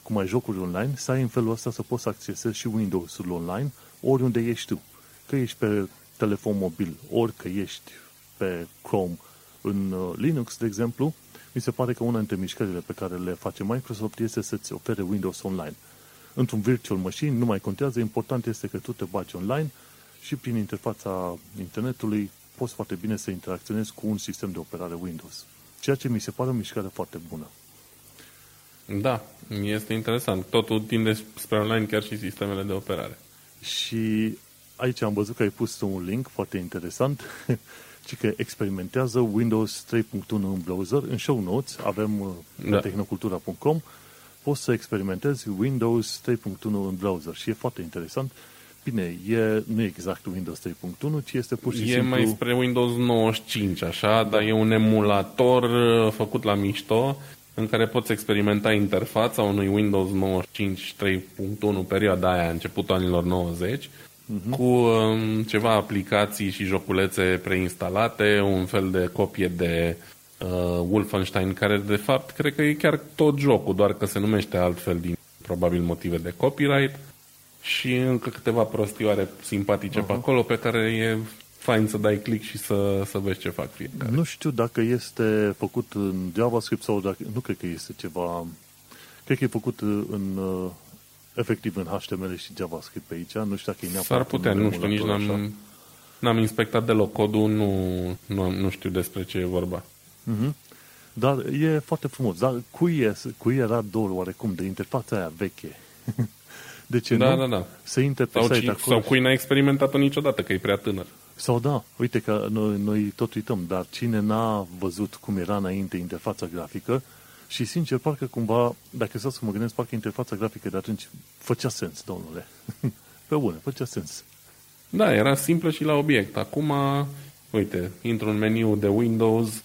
cum ai jocuri online, să ai în felul ăsta să poți să accesezi și Windows-ul online oriunde ești tu. Că ești pe telefon mobil, ori că ești pe Chrome în uh, Linux, de exemplu, mi se pare că una dintre mișcările pe care le face Microsoft este să-ți ofere Windows Online. Într-un virtual machine nu mai contează, important este că tu te bagi online și prin interfața internetului poți foarte bine să interacționezi cu un sistem de operare Windows. Ceea ce mi se pare o mișcare foarte bună. Da, este interesant. Totul tinde spre online chiar și sistemele de operare. Și aici am văzut că ai pus un link foarte interesant, (laughs) ci că experimentează Windows 3.1 în browser. În show notes avem uh, da. pe tehnocultura.com poți să experimentezi Windows 3.1 în browser și e foarte interesant Bine, e, nu e exact Windows 3.1, ci este pur și e simplu... E mai spre Windows 95, așa, dar e un emulator uh, făcut la mișto, în care poți experimenta interfața unui Windows 95 3.1 perioada aia, începutul anilor 90, uh-huh. Mhm. cu um, ceva aplicații și joculețe preinstalate, un fel de copie de uh, Wolfenstein, care de fapt cred că e chiar tot jocul, doar că se numește altfel din probabil motive de copyright și încă câteva prostioare simpatice uh-huh. pe acolo pe care e fain să dai click și să, să vezi ce fac fiecare. Nu știu dacă este făcut în JavaScript sau dacă... Nu cred că este ceva... Cred că e făcut în efectiv în HTML și JavaScript pe aici. Nu știu dacă e neapărat S-ar putea, nu știu, nici n-am, n-am inspectat deloc codul, nu, nu, nu știu despre ce e vorba. Uh-huh. Dar e foarte frumos. Dar cui, e, cui era dor oarecum de interfața aia veche? (laughs) De ce da, nu? Da, da, Să intre pe sau, site acolo. Sau cui n-a experimentat-o niciodată, că e prea tânăr. Sau da, uite că noi, noi tot uităm, dar cine n-a văzut cum era înainte interfața grafică și sincer, parcă cumva, dacă să mă gândesc, parcă interfața grafică de atunci făcea sens, domnule. (laughs) pe bune, făcea sens. Da, era simplă și la obiect. Acum, uite, intru în meniu de Windows,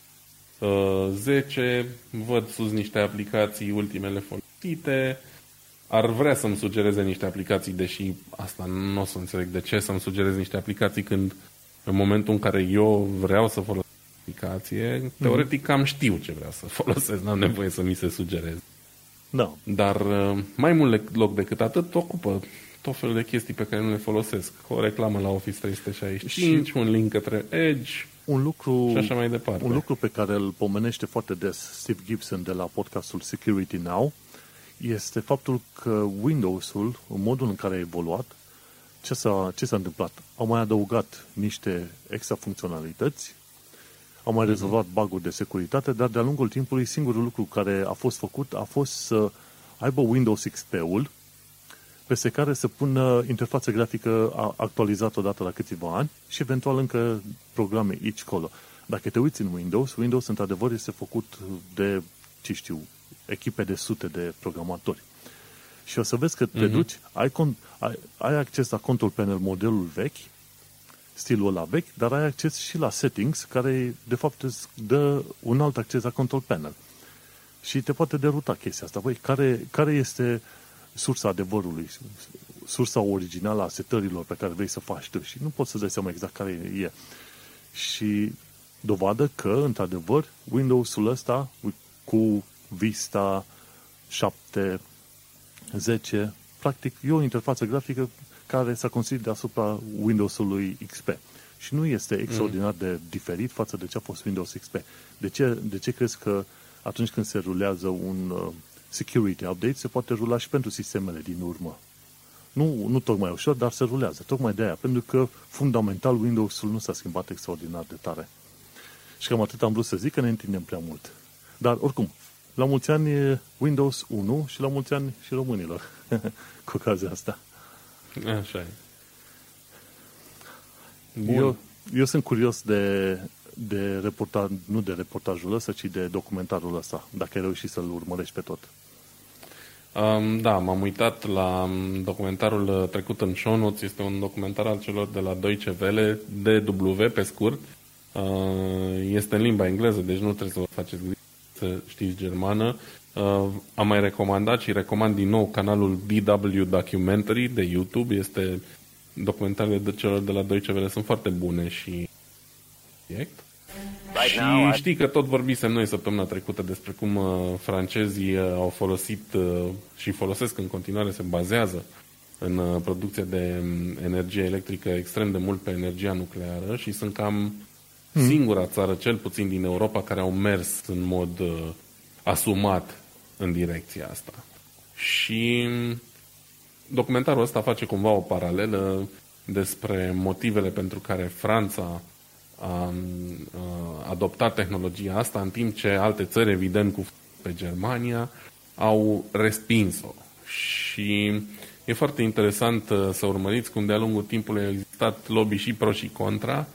uh, 10, văd sus niște aplicații ultimele folosite, ar vrea să-mi sugereze niște aplicații, deși asta nu o să înțeleg de ce să-mi sugereze niște aplicații când în momentul în care eu vreau să folosesc aplicație, mm-hmm. teoretic cam știu ce vreau să folosesc, n-am nevoie să mi se sugereze. Da. Dar uh, mai mult loc decât atât ocupă tot felul de chestii pe care nu le folosesc. O reclamă la Office 365, și un link către Edge, un lucru, și așa mai departe. Un lucru pe care îl pomenește foarte des Steve Gibson de la podcastul Security Now este faptul că Windows-ul, în modul în care a evoluat, ce s-a, ce s-a întâmplat? Au mai adăugat niște extra funcționalități, au mai mhm. rezolvat bug de securitate, dar de-a lungul timpului singurul lucru care a fost făcut a fost să aibă Windows XP-ul peste care să pună interfață grafică actualizată odată la câțiva ani și eventual încă programe aici colo. Dacă te uiți în Windows, Windows într-adevăr este făcut de, ce știu, echipe de sute de programatori. Și o să vezi că te uh-huh. duci, ai, con, ai, ai acces la control panel modelul vechi, stilul ăla vechi, dar ai acces și la settings, care de fapt îți dă un alt acces la control panel. Și te poate deruta chestia asta. Băi, care, care este sursa adevărului, sursa originală a setărilor pe care vrei să faci tu și nu poți să dai seama exact care e. Și dovadă că, într-adevăr, Windows-ul ăsta cu Vista 7, 10, practic e o interfață grafică care s-a construit deasupra Windows-ului XP. Și nu este extraordinar de diferit față de ce a fost Windows XP. De ce, de ce crezi că atunci când se rulează un uh, security update, se poate rula și pentru sistemele din urmă? Nu, nu tocmai ușor, dar se rulează. Tocmai de aia, pentru că fundamental Windows-ul nu s-a schimbat extraordinar de tare. Și cam atât am vrut să zic că ne întindem prea mult. Dar, oricum, la mulți ani Windows 1 și la mulți ani și românilor (laughs) cu ocazia asta. Așa e. Bun. Eu, eu sunt curios de, de reportaj, nu de reportajul ăsta, ci de documentarul ăsta, dacă ai reușit să-l urmărești pe tot. Um, da, m-am uitat la um, documentarul trecut în show notes. Este un documentar al celor de la Deutsche Welle, DW pe scurt. Uh, este în limba engleză, deci nu trebuie să vă faceți griji să știți germană. Uh, am mai recomandat și recomand din nou canalul BW Documentary de YouTube. Este documentarele de celor de la Deutsche Welle sunt foarte bune și Right și now, știi că tot vorbisem noi săptămâna trecută despre cum uh, francezii uh, au folosit uh, și folosesc în continuare, se bazează în uh, producția de um, energie electrică extrem de mult pe energia nucleară și sunt cam hmm. singura țară, cel puțin din Europa, care au mers în mod uh, asumat în direcția asta. Și um, documentarul ăsta face cumva o paralelă despre motivele pentru care Franța a adoptat tehnologia asta, în timp ce alte țări, evident, cu pe Germania, au respins-o. Și e foarte interesant uh, să urmăriți cum de-a lungul timpului au existat lobby și pro și contra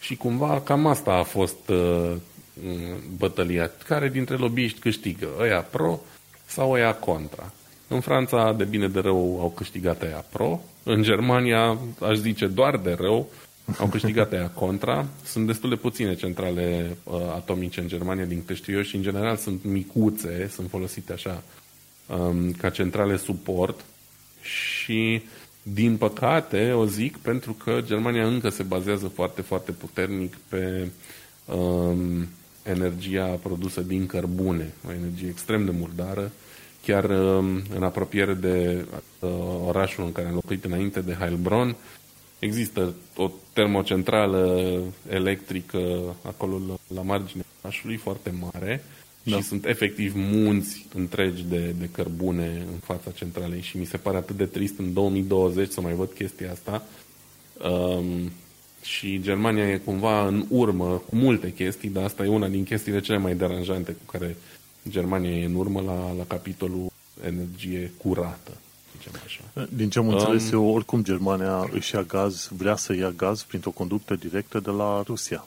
și cumva cam asta a fost uh, bătălia. Care dintre lobbyiști câștigă? Ăia pro sau ăia contra? În Franța, de bine de rău, au câștigat ăia pro. În Germania, aș zice, doar de rău, au câștigat aia contra. Sunt destul de puține centrale uh, atomice în Germania, din câte știu eu, și în general sunt micuțe, sunt folosite așa um, ca centrale suport și din păcate, o zic, pentru că Germania încă se bazează foarte, foarte puternic pe um, energia produsă din cărbune, o energie extrem de murdară, chiar um, în apropiere de uh, orașul în care am locuit înainte de Heilbronn, există o termocentrală electrică acolo la marginea orașului foarte mare da. și sunt efectiv munți întregi de, de cărbune în fața centralei și mi se pare atât de trist în 2020 să mai văd chestia asta. Um, și Germania e cumva în urmă cu multe chestii, dar asta e una din chestiile cele mai deranjante cu care Germania e în urmă la, la capitolul energie curată zicem așa. Din ce am înțeles um, eu, oricum Germania își ia gaz, vrea să ia gaz printr-o conductă directă de la Rusia.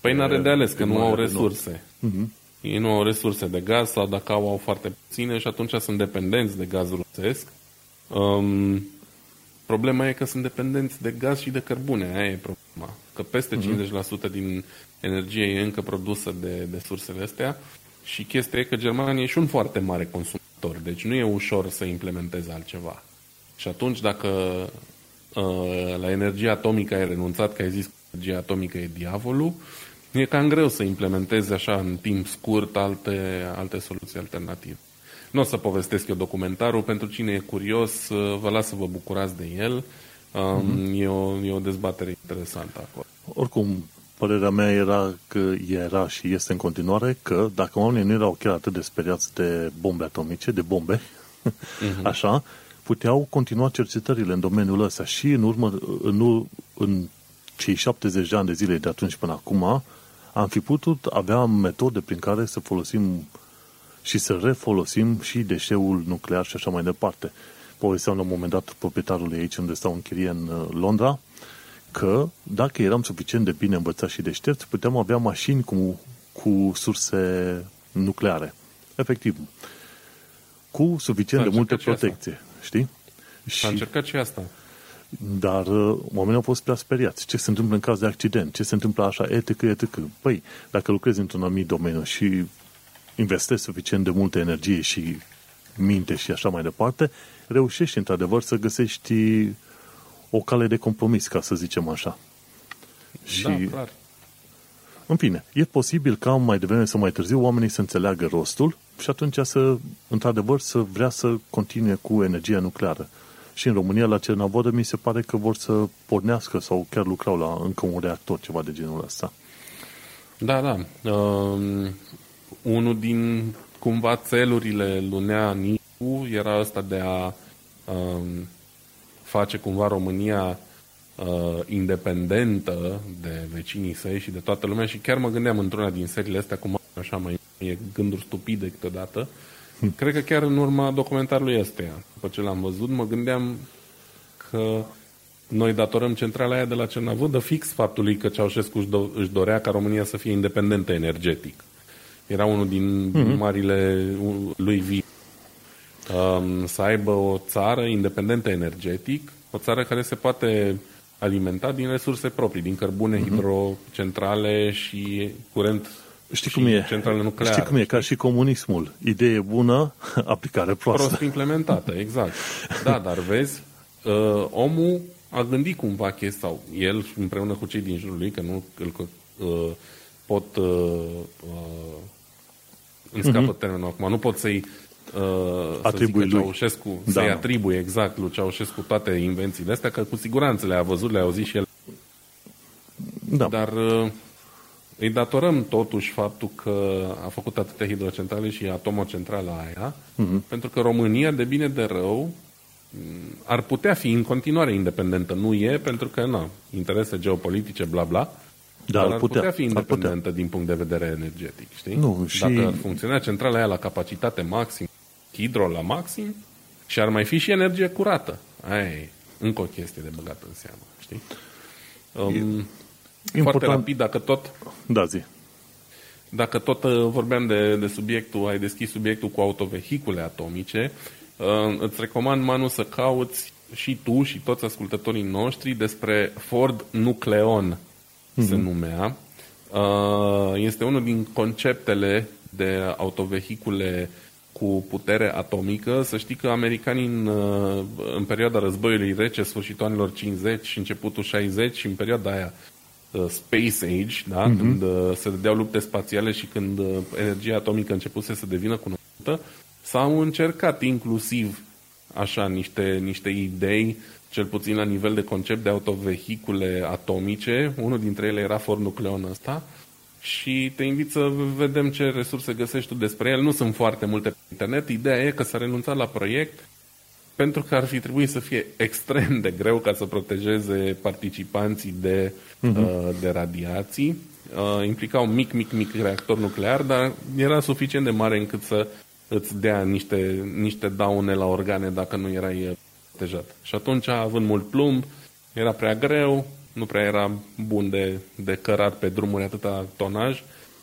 Păi n-are de ales, că nu au resurse. Uh-huh. Ei nu au resurse de gaz sau dacă au, au foarte puține și atunci sunt dependenți de gazul rusesc. Um, problema e că sunt dependenți de gaz și de cărbune. Aia e problema. că peste mm-hmm. 50% din energie e încă produsă de, de sursele astea și chestia e că Germania e și un foarte mare consumator, deci nu e ușor să implementeze altceva. Și atunci dacă uh, la energia atomică ai renunțat, că ai zis că energia atomică e diavolul, e cam greu să implementezi așa în timp scurt alte, alte soluții alternative. Nu o să povestesc eu documentarul, pentru cine e curios, uh, vă las să vă bucurați de el. Um, mm-hmm. e, o, e o dezbatere interesantă acolo. Oricum, părerea mea era că era și este în continuare că dacă oamenii nu erau chiar atât de speriați de bombe atomice, de bombe, mm-hmm. (laughs) așa, puteau continua cercetările în domeniul ăsta și în urmă, în, în cei 70 de ani de zile de atunci până acum, am fi putut avea metode prin care să folosim și să refolosim și deșeul nuclear și așa mai departe. Povesteam la un moment dat proprietarului aici unde stau în chirie în uh, Londra, că dacă eram suficient de bine învățați și deștepți, puteam avea mașini cu, cu surse nucleare. Efectiv. Cu suficient de multe protecție. Asta. Știi? Și a încercat și asta. Dar uh, oamenii au fost prea speriați. Ce se întâmplă în caz de accident? Ce se întâmplă așa? Etc, etc. Păi, dacă lucrezi într-un anumit domeniu și investești suficient de multă energie și minte și așa mai departe, reușești într-adevăr să găsești o cale de compromis, ca să zicem așa. Da, și, clar. În fine, e posibil ca mai devreme sau mai târziu oamenii să înțeleagă rostul și atunci să, într-adevăr, să vrea să continue cu energia nucleară. Și în România, la Cernavodă, mi se pare că vor să pornească sau chiar lucrau la încă un reactor, ceva de genul ăsta. Da, da. Uh, unul din, cumva, țelurile lunea Nicu era ăsta de a uh, face cumva România uh, independentă de vecinii săi și de toată lumea și chiar mă gândeam într-una din seriile astea, cum așa mai e gânduri stupide câteodată, hm. cred că chiar în urma documentarului ăsteia, după ce l-am văzut, mă gândeam că noi datorăm centrala aia de la Cernavudă fix faptului că Ceaușescu își, do- își dorea ca România să fie independentă energetic. Era unul din mm-hmm. marile lui Vi um, să aibă o țară independentă energetic, o țară care se poate alimenta din resurse proprii, din cărbune, mm-hmm. hidrocentrale și curent Știi cum e? Centrale nucleare. Știi cum e? Ca și comunismul. Idee bună, (laughs) aplicare proastă. Prost implementată, exact. Da, dar vezi, uh, omul a gândit cumva chestia, sau el împreună cu cei din jurul lui, că nu îl uh, pot uh, uh, îmi scapă uh-huh. termenul acum, nu pot să-i uh, atribui lui. Ceaușescu, da, să-i atribui exact lui Ceaușescu toate invențiile astea, că cu siguranță le-a văzut, le-a auzit și el. Da. Dar uh, îi datorăm totuși faptul că a făcut atâtea hidrocentrale și atomocentrala aia, uh-huh. pentru că România, de bine de rău, ar putea fi în continuare independentă. Nu e, pentru că, na, interese geopolitice, bla bla, da, dar ar putea, putea fi independentă putea. din punct de vedere energetic, știi? Nu, și... Dacă ar funcționa centrala aia la capacitate maxim, hidro la maxim, și ar mai fi și energie curată. Aia e încă o chestie de băgat în seamă, știi? Um, e foarte important... rapid, dacă tot... Da, zi. Dacă tot uh, vorbeam de, de subiectul, ai deschis subiectul cu autovehicule atomice, uh, îți recomand, Manu, să cauți și tu și toți ascultătorii noștri despre Ford Nucleon, mm-hmm. se numea. Uh, este unul din conceptele de autovehicule cu putere atomică. Să știi că americanii în, uh, în perioada războiului rece, sfârșitul anilor 50 și începutul 60 și în perioada aia uh, Space Age, da? Mm-hmm. când se dădeau lupte spațiale și când energia atomică începuse să devină cunoscută, s-au încercat inclusiv așa niște, niște idei cel puțin la nivel de concept de autovehicule atomice. Unul dintre ele era Ford Nucleon ăsta și te invit să vedem ce resurse găsești tu despre el. Nu sunt foarte multe pe internet. Ideea e că s-a renunțat la proiect pentru că ar fi trebuit să fie (laughs) extrem de greu ca să protejeze participanții de, uh-huh. de radiații. Uh, implica un mic, mic, mic reactor nuclear, dar era suficient de mare încât să îți dea niște, niște daune la organe dacă nu erai protejat. Și atunci, având mult plumb, era prea greu, nu prea era bun de, de cărat pe drumuri atâta tonaj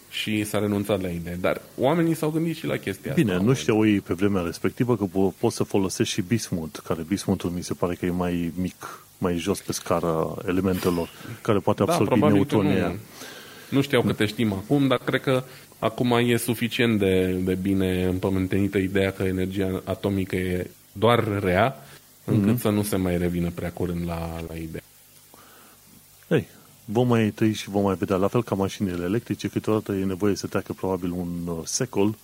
și s-a renunțat la idee. Dar oamenii s-au gândit și la chestia Bine, asta. Bine, nu știu ei pe vremea respectivă că po- poți să folosești și bismut, care bismutul mi se pare că e mai mic, mai jos pe scara elementelor, care poate da, absorbi da, neutronii nu, nu știu câte știm acum, dar cred că acum e suficient de, de bine împământenită ideea că energia atomică e doar rea, încât mm-hmm. să nu se mai revină prea curând la, la idee. Ei, vom mai trăi și vom mai vedea, la fel ca mașinile electrice, câteodată e nevoie să treacă probabil un uh, secol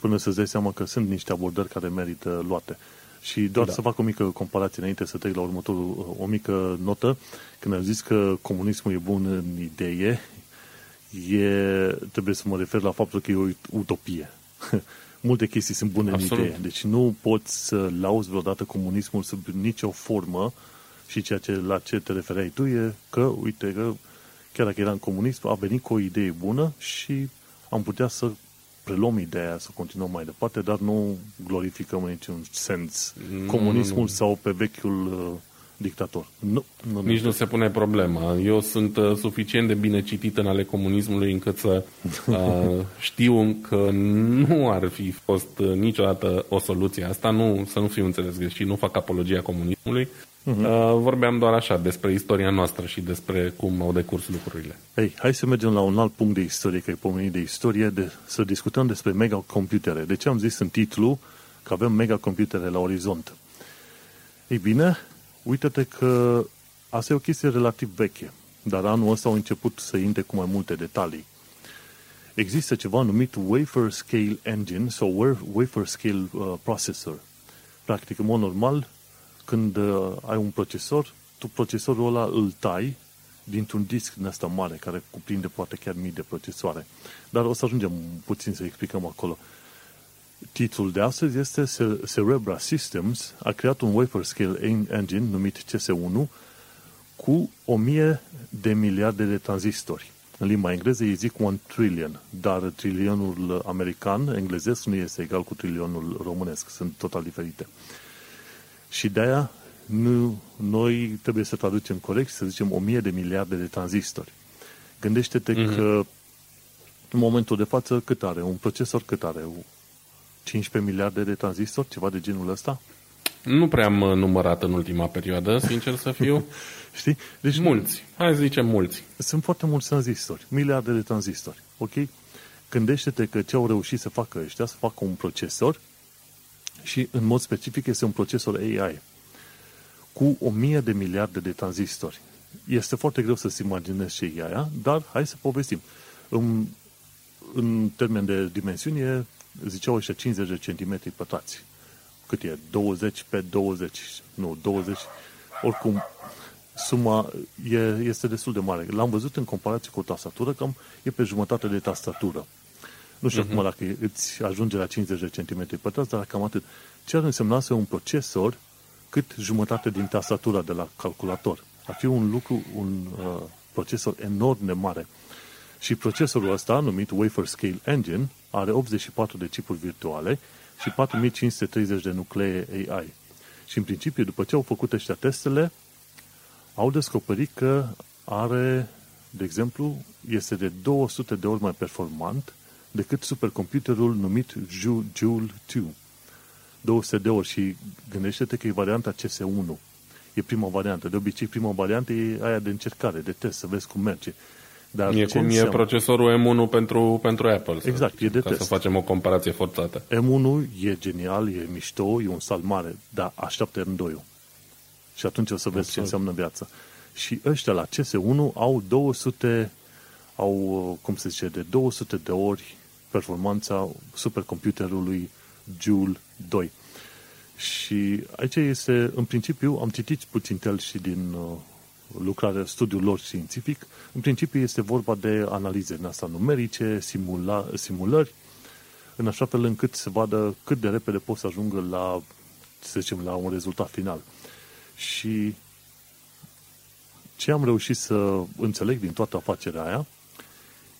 până să-ți dai seama că sunt niște abordări care merită luate. Și doar da. să fac o mică comparație înainte să trec la următorul, uh, o mică notă. Când am zis că comunismul e bun în idee, e, trebuie să mă refer la faptul că e o utopie. (laughs) Multe chestii sunt bune Absolut. în idee. Deci nu poți să lauzi vreodată comunismul sub nicio formă și ceea ce, la ce te referai tu e că, uite, că chiar dacă era în comunism, a venit cu o idee bună și am putea să preluăm ideea, să continuăm mai departe, dar nu glorificăm în niciun sens comunismul nu, nu. sau pe vechiul uh, dictator. Nu, nu, Nici nu, nu se pune problema. Eu sunt uh, suficient de bine citit în ale comunismului încât să (laughs) uh, știu că nu ar fi fost uh, niciodată o soluție asta, nu, să nu fiu înțeles greșit, nu fac apologia comunismului. Uh-huh. Uh, vorbeam doar așa despre istoria noastră și despre cum au decurs lucrurile. Ei, hai să mergem la un alt punct de istorie, că e pomenit de istorie, de, să discutăm despre megacomputere. De ce am zis în titlu că avem megacomputere la orizont? Ei bine, Uită-te că asta e o chestie relativ veche, dar anul ăsta au început să intre cu mai multe detalii. Există ceva numit Wafer Scale Engine sau Wafer Scale uh, Processor. Practic, în mod normal, când uh, ai un procesor, tu procesorul ăla îl tai dintr-un disc din asta mare, care cuprinde poate chiar mii de procesoare. Dar o să ajungem puțin să explicăm acolo. Uh, Titlul de astăzi este Cerebra Systems a creat un wafer scale engine numit CS1 cu 1000 de miliarde de tranzistori. În limba engleză îi zic one trillion, dar trilionul american, englezesc, nu este egal cu trilionul românesc, sunt total diferite. Și de-aia nu, noi trebuie să traducem corect să zicem 1000 de miliarde de tranzistori. Gândește-te mm-hmm. că în momentul de față cât are? Un procesor cât are? 15 miliarde de tranzistori, ceva de genul ăsta? Nu prea am uh, numărat în ultima perioadă, sincer să fiu. (laughs) Știi? Deci mulți. Hai să zicem mulți. Sunt foarte mulți tranzistori. Miliarde de tranzistori. Ok? Gândește-te că ce au reușit să facă ăștia, să facă un procesor și în mod specific este un procesor AI cu o mie de miliarde de tranzistori. Este foarte greu să-ți imaginezi ce e aia, dar hai să povestim. În, în termen de dimensiuni e ziceau ăștia 50 de centimetri pătrați. Cât e? 20 pe 20, nu, 20. Oricum, suma e, este destul de mare. L-am văzut în comparație cu o tastatură, cam e pe jumătate de tastatură. Nu știu uh-huh. acum dacă îți ajunge la 50 de centimetri pătrați, dar cam atât. Ce ar însemna să un procesor cât jumătate din tastatura de la calculator? Ar fi un lucru, un uh, procesor enorm de mare. Și procesorul ăsta, numit Wafer Scale Engine, are 84 de chipuri virtuale și 4530 de nuclee AI. Și în principiu, după ce au făcut ăștia testele, au descoperit că are, de exemplu, este de 200 de ori mai performant decât supercomputerul numit Joule 2. 200 de ori și gândește-te că e varianta CS1. E prima variantă. De obicei, prima variantă e aia de încercare, de test, să vezi cum merge. Dar e cum e procesorul M1 pentru, pentru Apple. Exact, e de ca test. să facem o comparație forțată. M1 e genial, e mișto, e un sal mare, dar așteaptă M2-ul. Și atunci o să vezi Absolut. ce înseamnă viața. Și ăștia la CS1 au 200, au, cum se zice, de 200 de ori performanța supercomputerului Joule 2. Și aici este, în principiu, am citit puțin tel și din uh, lucrare, studiul lor științific, în principiu este vorba de analize în asta numerice, simula, simulări, în așa fel încât să vadă cât de repede pot să ajungă la, să zicem, la un rezultat final. Și ce am reușit să înțeleg din toată afacerea aia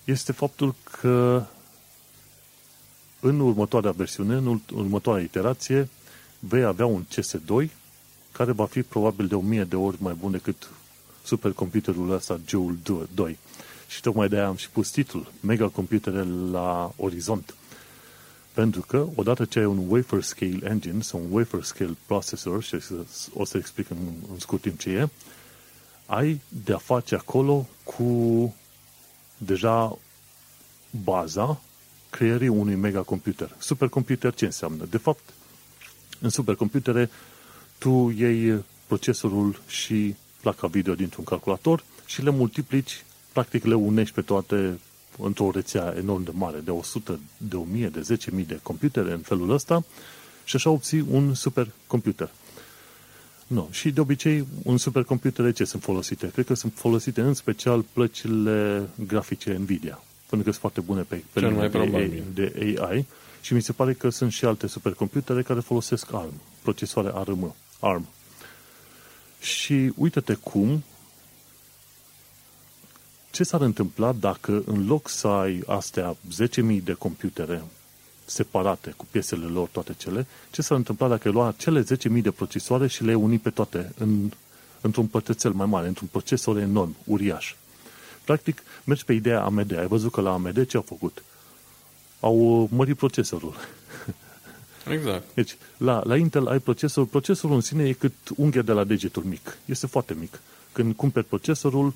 este faptul că în următoarea versiune, în următoarea iterație, vei avea un CS2 care va fi probabil de 1000 de ori mai bun decât supercomputerul ăsta Joule 2. Și tocmai de-aia am și pus titlul Megacomputere la orizont. Pentru că, odată ce ai un wafer scale engine sau un wafer scale processor, și o să explic în, în scurt timp ce e, ai de-a face acolo cu deja baza creierii unui megacomputer. Supercomputer ce înseamnă? De fapt, în supercomputere tu iei procesorul și placa video dintr-un calculator și le multiplici, practic le unești pe toate într-o rețea enorm de mare, de 100, de 1000, de 10.000 de computere în felul ăsta și așa obții un supercomputer. Nu. Și de obicei, un supercomputer ce sunt folosite? Cred că sunt folosite în special plăcile grafice Nvidia, pentru că sunt foarte bune pe, pe mai de, de AI și mi se pare că sunt și alte supercomputere care folosesc ARM, procesoare ARM. ARM. Și uite-te cum ce s-ar întâmpla dacă în loc să ai astea 10.000 de computere separate cu piesele lor toate cele, ce s-ar întâmpla dacă ai lua cele 10.000 de procesoare și le uni pe toate în, într-un pătrățel mai mare, într-un procesor enorm, uriaș. Practic, mergi pe ideea AMD. Ai văzut că la AMD ce au făcut? Au mărit procesorul. Exact. Deci, la, la Intel ai procesorul, procesorul în sine e cât unghia de la degetul mic. Este foarte mic. Când cumperi procesorul,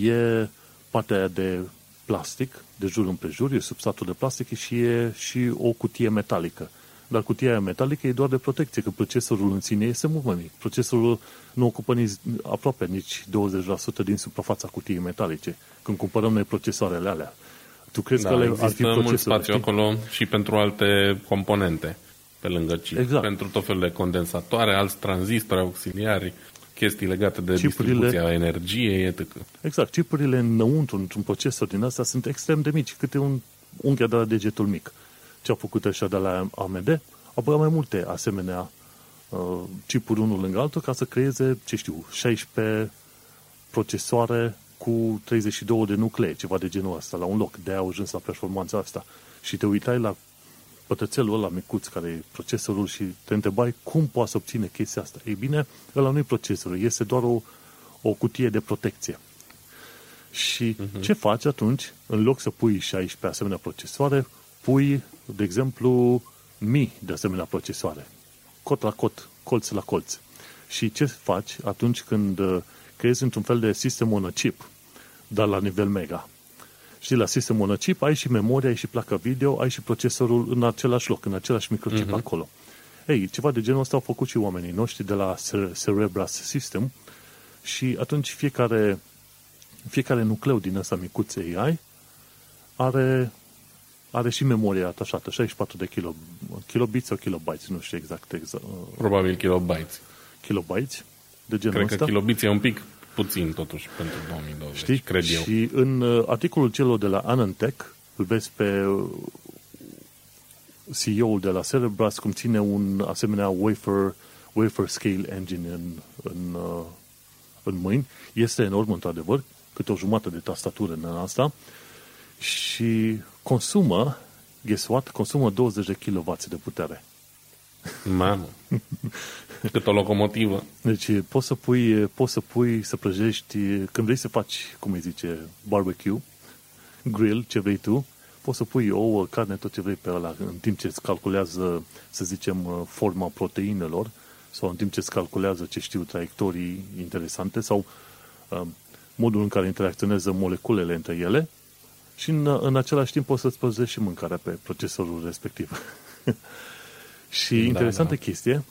e partea aia de plastic, de jur împrejur, e substratul de plastic și e și o cutie metalică. Dar cutia aia metalică e doar de protecție, că procesorul în sine este mult mai mic. Procesorul nu ocupă nici, aproape nici 20% din suprafața cutiei metalice, când cumpărăm noi procesoarele alea. Tu crezi da, că le ar fi mult spațiu știi? acolo și pentru alte componente pe lângă chip. Exact. Pentru tot felul de condensatoare, alți tranzistori auxiliari chestii legate de chipurile, distribuția energiei, etc. Exact. Chipurile înăuntru, într-un procesor din asta, sunt extrem de mici, câte un unghia de la degetul mic. Ce au făcut așa de la AMD? Apoi mai multe asemenea uh, chipuri unul lângă altul ca să creeze, ce știu, 16 procesoare cu 32 de nuclee, ceva de genul ăsta, la un loc. De au ajuns la performanța asta. Și te uitai la pătrățelul ăla micuț care e procesorul și te întrebai cum poate să obține chestia asta. Ei bine, ăla nu e procesorul, este doar o, o cutie de protecție. Și uh-huh. ce faci atunci? În loc să pui 16 asemenea procesoare, pui, de exemplu, mii de asemenea procesoare. Cot la cot, colț la colț. Și ce faci atunci când uh, creezi într-un fel de sistem on a chip, dar la nivel mega? Și la System on a Chip ai și memoria, ai și placa video, ai și procesorul în același loc, în același microchip uh-huh. acolo. Ei, ceva de genul ăsta au făcut și oamenii noștri de la Cerebras System și atunci fiecare, fiecare nucleu din ăsta micuț AI are, are și memoria atașată, 64 de kilo, kilobits sau kilobytes, nu știu exact. exact Probabil kilobytes. Kilobytes de genul Cred ăsta. că kilobits e un pic puțin totuși pentru 2020, Știi? cred eu. Și în uh, articolul celor de la Anantech, îl vezi pe uh, CEO-ul de la Cerebras cum ține un asemenea wafer, wafer scale engine în, în, uh, în mâini. Este enorm, într-adevăr, câte o jumătate de tastatură în asta și consumă, guess what, consumă 20 de kW de putere. Mamă. (laughs) (laughs) Cât o locomotivă. Deci poți să pui, poți să pui, să prăjești, când vrei să faci, cum îi zice, barbecue, grill, ce vrei tu, poți să pui ouă, carne, tot ce vrei pe ăla, în timp ce îți calculează, să zicem, forma proteinelor, sau în timp ce îți calculează, ce știu, traiectorii interesante, sau uh, modul în care interacționează moleculele între ele, și în, în același timp poți să-ți păzești și mâncarea pe procesorul respectiv. (laughs) și da, interesantă da. chestie,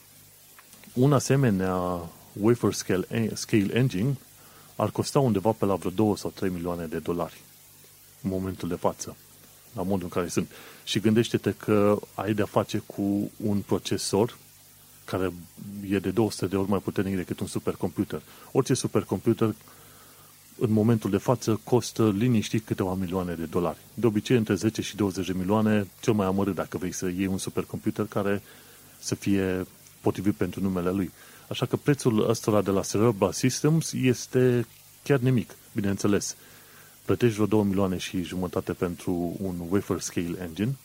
un asemenea wafer scale, scale engine ar costa undeva pe la vreo 2 sau 3 milioane de dolari în momentul de față, la modul în care sunt. Și gândește-te că ai de-a face cu un procesor care e de 200 de ori mai puternic decât un supercomputer. Orice supercomputer în momentul de față costă liniștit câteva milioane de dolari. De obicei între 10 și 20 de milioane, cel mai amărât dacă vrei să iei un supercomputer care să fie potrivit pentru numele lui. Așa că prețul ăsta de la Cerebral Systems este chiar nimic, bineînțeles. Plătești vreo 2 milioane și jumătate pentru un wafer scale engine,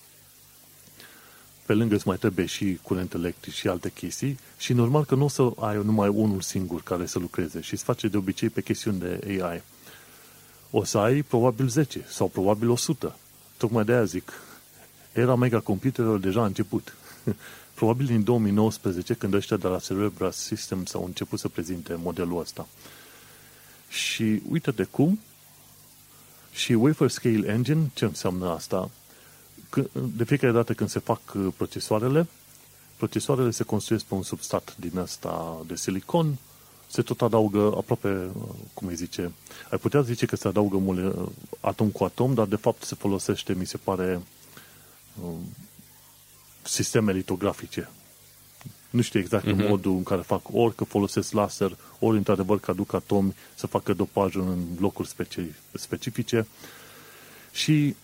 pe lângă îți mai trebuie și curent electric și alte chestii și normal că nu o să ai numai unul singur care să lucreze și îți face de obicei pe chestiuni de AI. O să ai probabil 10 sau probabil 100. Tocmai de aia zic, era mega computerul deja a început. (laughs) probabil din 2019, când ăștia de la Cerebras Systems au început să prezinte modelul ăsta. Și uite de cum și Wafer Scale Engine, ce înseamnă asta? De fiecare dată când se fac uh, procesoarele, procesoarele se construiesc pe un substrat din asta de silicon, se tot adaugă aproape, uh, cum îi zice, ai putea zice că se adaugă mule, uh, atom cu atom, dar de fapt se folosește, mi se pare, sisteme litografice. Nu știu exact uh-huh. modul în care fac, ori că folosesc laser, ori într-adevăr că aduc atomi să facă dopajul în locuri specifice. Și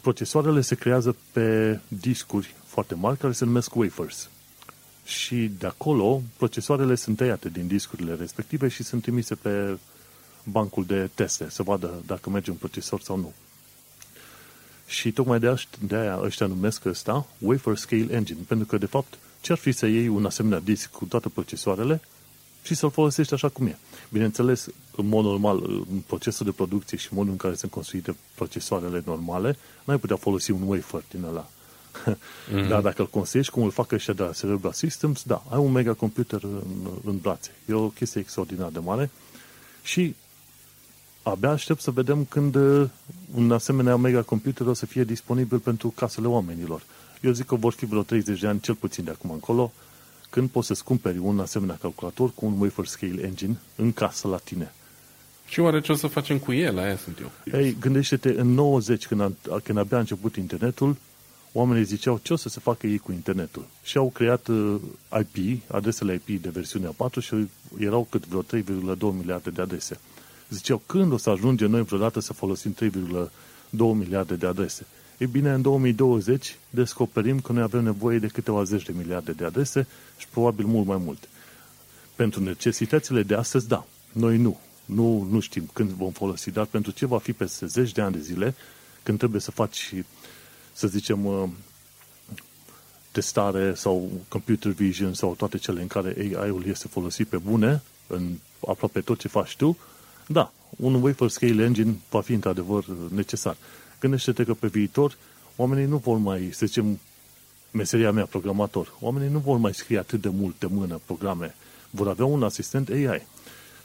procesoarele se creează pe discuri foarte mari care se numesc wafers. Și de acolo, procesoarele sunt tăiate din discurile respective și sunt trimise pe bancul de teste, să vadă dacă merge un procesor sau nu. Și tocmai de, de aia ăștia numesc ăsta Wafer Scale Engine, pentru că, de fapt, ce-ar fi să iei un asemenea disc cu toate procesoarele și să-l folosești așa cum e. Bineînțeles, în mod normal, în procesul de producție și modul în care sunt construite procesoarele normale, n-ai putea folosi un wafer din ăla. Mm-hmm. (laughs) Dar dacă îl construiești cum îl fac ăștia de la Cerebral Systems, da, ai un mega computer în, în brațe. E o chestie extraordinar de mare și abia aștept să vedem când uh, un asemenea mega computer o să fie disponibil pentru casele oamenilor. Eu zic că vor fi vreo 30 de ani, cel puțin de acum încolo, când poți să-ți cumperi un asemenea calculator cu un wafer scale engine în casă la tine. Și oare ce o să facem cu el? Aia sunt eu. Ei, gândește-te, în 90, când, a, când abia a început internetul, oamenii ziceau ce o să se facă ei cu internetul. Și au creat uh, IP, adresele IP de versiunea 4 și erau cât vreo 3,2 miliarde de adrese. Ziceau, când o să ajungem noi vreodată să folosim 3,2 miliarde de adrese? Ei bine, în 2020 descoperim că noi avem nevoie de câteva zeci de miliarde de adrese și probabil mult mai multe. Pentru necesitățile de astăzi, da. Noi nu. Nu, nu știm când vom folosi, dar pentru ce va fi peste zeci de ani de zile, când trebuie să faci, să zicem, uh, testare sau computer vision sau toate cele în care AI-ul este folosit pe bune, în aproape tot ce faci tu, da, un wafer scale engine va fi într-adevăr necesar. Gândește-te că pe viitor oamenii nu vor mai, să zicem, meseria mea, programator, oamenii nu vor mai scrie atât de mult de mână programe. Vor avea un asistent AI.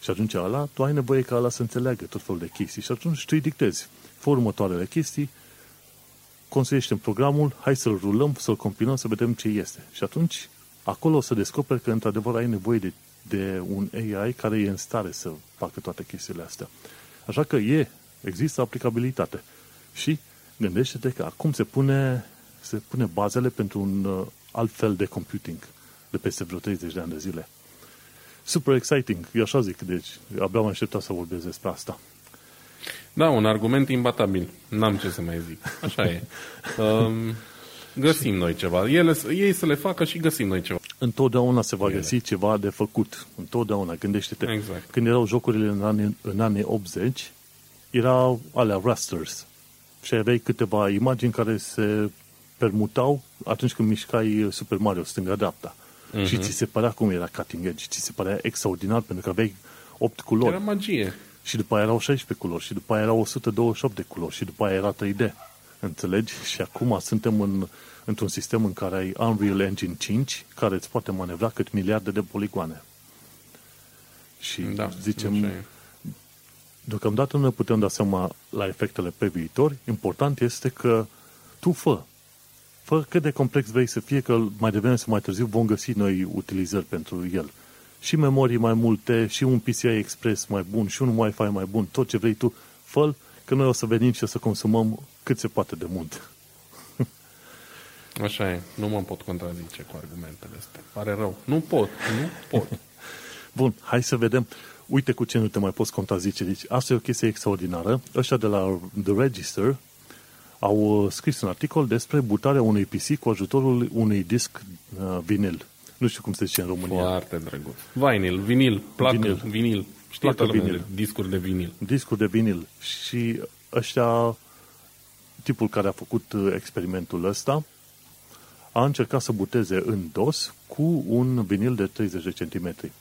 Și atunci ala, tu ai nevoie ca ala să înțeleagă tot felul de chestii. Și atunci tu îi dictezi. Fă următoarele chestii, construiește în programul, hai să-l rulăm, să-l compilăm, să vedem ce este. Și atunci, acolo o să descoperi că într-adevăr ai nevoie de, de un AI care e în stare să facă toate chestiile astea. Așa că e, există aplicabilitate. Și gândește-te că acum se pune, se pune bazele pentru un uh, alt fel de computing de peste vreo 30 de ani de zile. Super exciting, eu așa zic, deci abia am așteptat să vorbesc despre asta. Da, un argument imbatabil. N-am ce să mai zic. Așa e. (laughs) Um, găsim noi ceva. Ele, ei să le facă și găsim noi ceva. Întotdeauna se va găsi Ele. ceva de făcut. Întotdeauna. Gândește-te. Exact. Când erau jocurile în anii, în anii 80, erau alea rasters și aveai câteva imagini care se permutau atunci când mișcai Super Mario stânga-dreapta. Uh-huh. Și ți se părea cum era cutting edge, ți se părea extraordinar pentru că aveai 8 culori. Era magie. Și după aia erau 16 culori, și după aia erau 128 de culori, și după aia era 3D. Înțelegi? Și acum suntem în, într-un sistem în care ai Unreal Engine 5, care îți poate manevra cât miliarde de poligoane. Și da, zicem, Deocamdată nu ne putem da seama la efectele pe viitor. Important este că tu fă. Fă cât de complex vrei să fie, că mai devreme sau mai târziu vom găsi noi utilizări pentru el. Și memorii mai multe, și un PCI Express mai bun, și un Wi-Fi mai bun, tot ce vrei tu, fă că noi o să venim și o să consumăm cât se poate de mult. Așa e. Nu mă pot contrazice cu argumentele astea. Pare rău. Nu pot. Nu pot. (laughs) Bun, hai să vedem uite cu ce nu te mai poți contrazice. Deci asta e o chestie extraordinară. Ăștia de la The Register au uh, scris un articol despre butarea unui PC cu ajutorul unui disc uh, vinil. Nu știu cum se zice în România. Foarte drăguț. Vinil, vinil, placă, vinil. vinil. Știi placă vinil. Discuri de vinil. Discuri de vinil. Și ăștia, tipul care a făcut uh, experimentul ăsta, a încercat să buteze în DOS cu un vinil de 30 de centimetri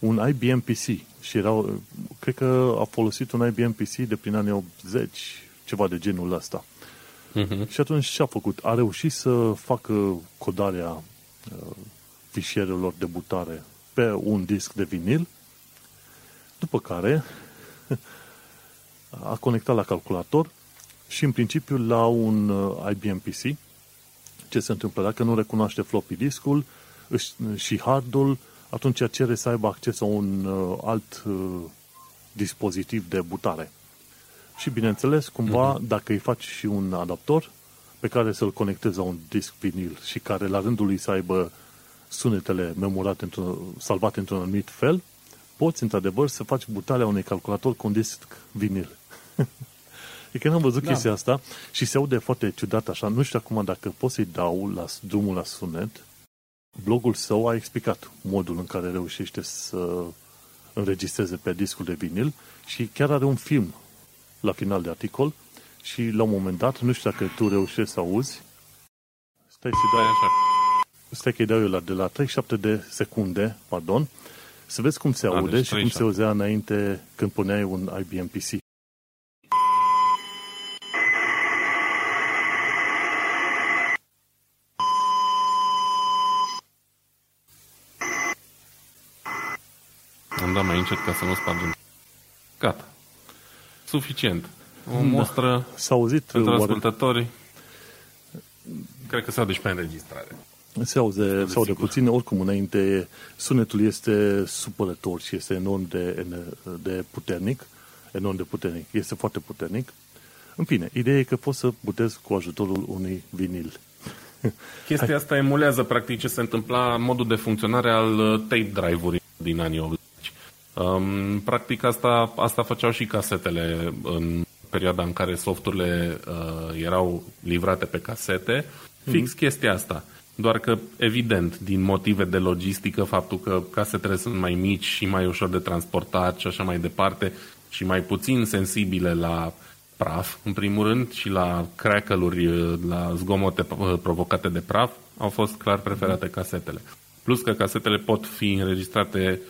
un IBM PC și erau, cred că a folosit un IBM PC de prin anii 80, ceva de genul ăsta. Uh-huh. Și atunci ce a făcut? A reușit să facă codarea uh, fișierelor de butare pe un disc de vinil, După care (laughs) a conectat la calculator și în principiu la un uh, IBM PC. Ce se întâmplă? Dacă nu recunoaște floppy discul și hardul, atunci cere să aibă acces la un uh, alt uh, dispozitiv de butare. Și bineînțeles, cumva, uh-huh. dacă îi faci și un adaptor pe care să-l conectezi la un disc vinil și care la rândul lui să aibă sunetele memorate, într-un, salvate într-un anumit fel, poți într-adevăr să faci butarea unui calculator cu un disc vinil. (laughs) e că n-am văzut da. chestia asta și se aude foarte ciudat așa. Nu știu acum dacă pot să-i dau la drumul la sunet. Blogul său a explicat modul în care reușește să înregistreze pe discul de vinil și chiar are un film la final de articol și la un moment dat, nu știu dacă tu reușești să auzi, stai să dai așa. Stai că-i dau eu la, de la 37 de secunde, pardon, să vezi cum se da, aude deci și cum se auzea înainte când puneai un IBM PC. Încet ca să nu spargem. Gata. Suficient. O da. mostră S-a auzit pentru oare... ascultători. Cred că s-a dus pe înregistrare. Se auze, se aude puțin, oricum înainte sunetul este supărător și este enorm de, de puternic, enorm de puternic, este foarte puternic. În fine, ideea e că poți să butezi cu ajutorul unui vinil. (laughs) Chestia Hai. asta emulează practic ce se întâmpla modul de funcționare al uh, tape drive-uri din anii 80. Um, practic asta, asta făceau și casetele în perioada în care softurile uh, erau livrate pe casete. Fix mm-hmm. chestia asta. Doar că, evident, din motive de logistică, faptul că casetele sunt mai mici și mai ușor de transportat și așa mai departe și mai puțin sensibile la praf, în primul rând, și la crackle-uri, la zgomote provocate de praf, au fost clar preferate casetele. Plus că casetele pot fi înregistrate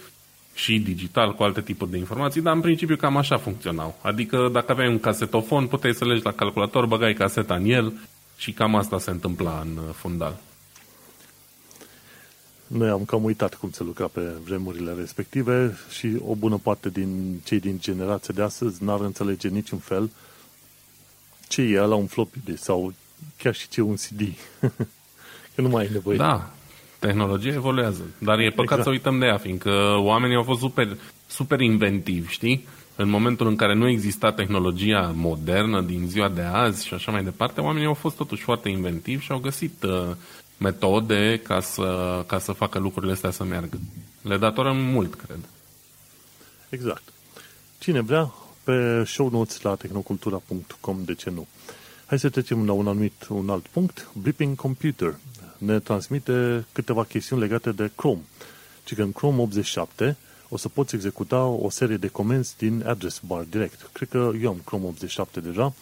și digital cu alte tipuri de informații, dar în principiu cam așa funcționau. Adică dacă aveai un casetofon, puteai să legi la calculator, băgai caseta în el și cam asta se întâmpla în fundal. Noi am cam uitat cum se lucra pe vremurile respective și o bună parte din cei din generația de astăzi n-ar înțelege niciun fel ce e la un floppy disk sau chiar și ce un CD. (laughs) Că nu mai ai nevoie. Da, tehnologia evoluează. Dar e păcat exact. să uităm de ea, fiindcă oamenii au fost super, super inventivi, știi? În momentul în care nu exista tehnologia modernă din ziua de azi și așa mai departe, oamenii au fost totuși foarte inventivi și au găsit uh, metode ca să, ca să facă lucrurile astea să meargă. Le datorăm mult, cred. Exact. Cine vrea, pe show notes la tehnocultura.com, de ce nu? Hai să trecem la un anumit, un alt punct. Blipping Computer ne transmite câteva chestiuni legate de Chrome. Ci că în Chrome 87 o să poți executa o serie de comenzi din address bar direct. Cred că eu am Chrome 87 deja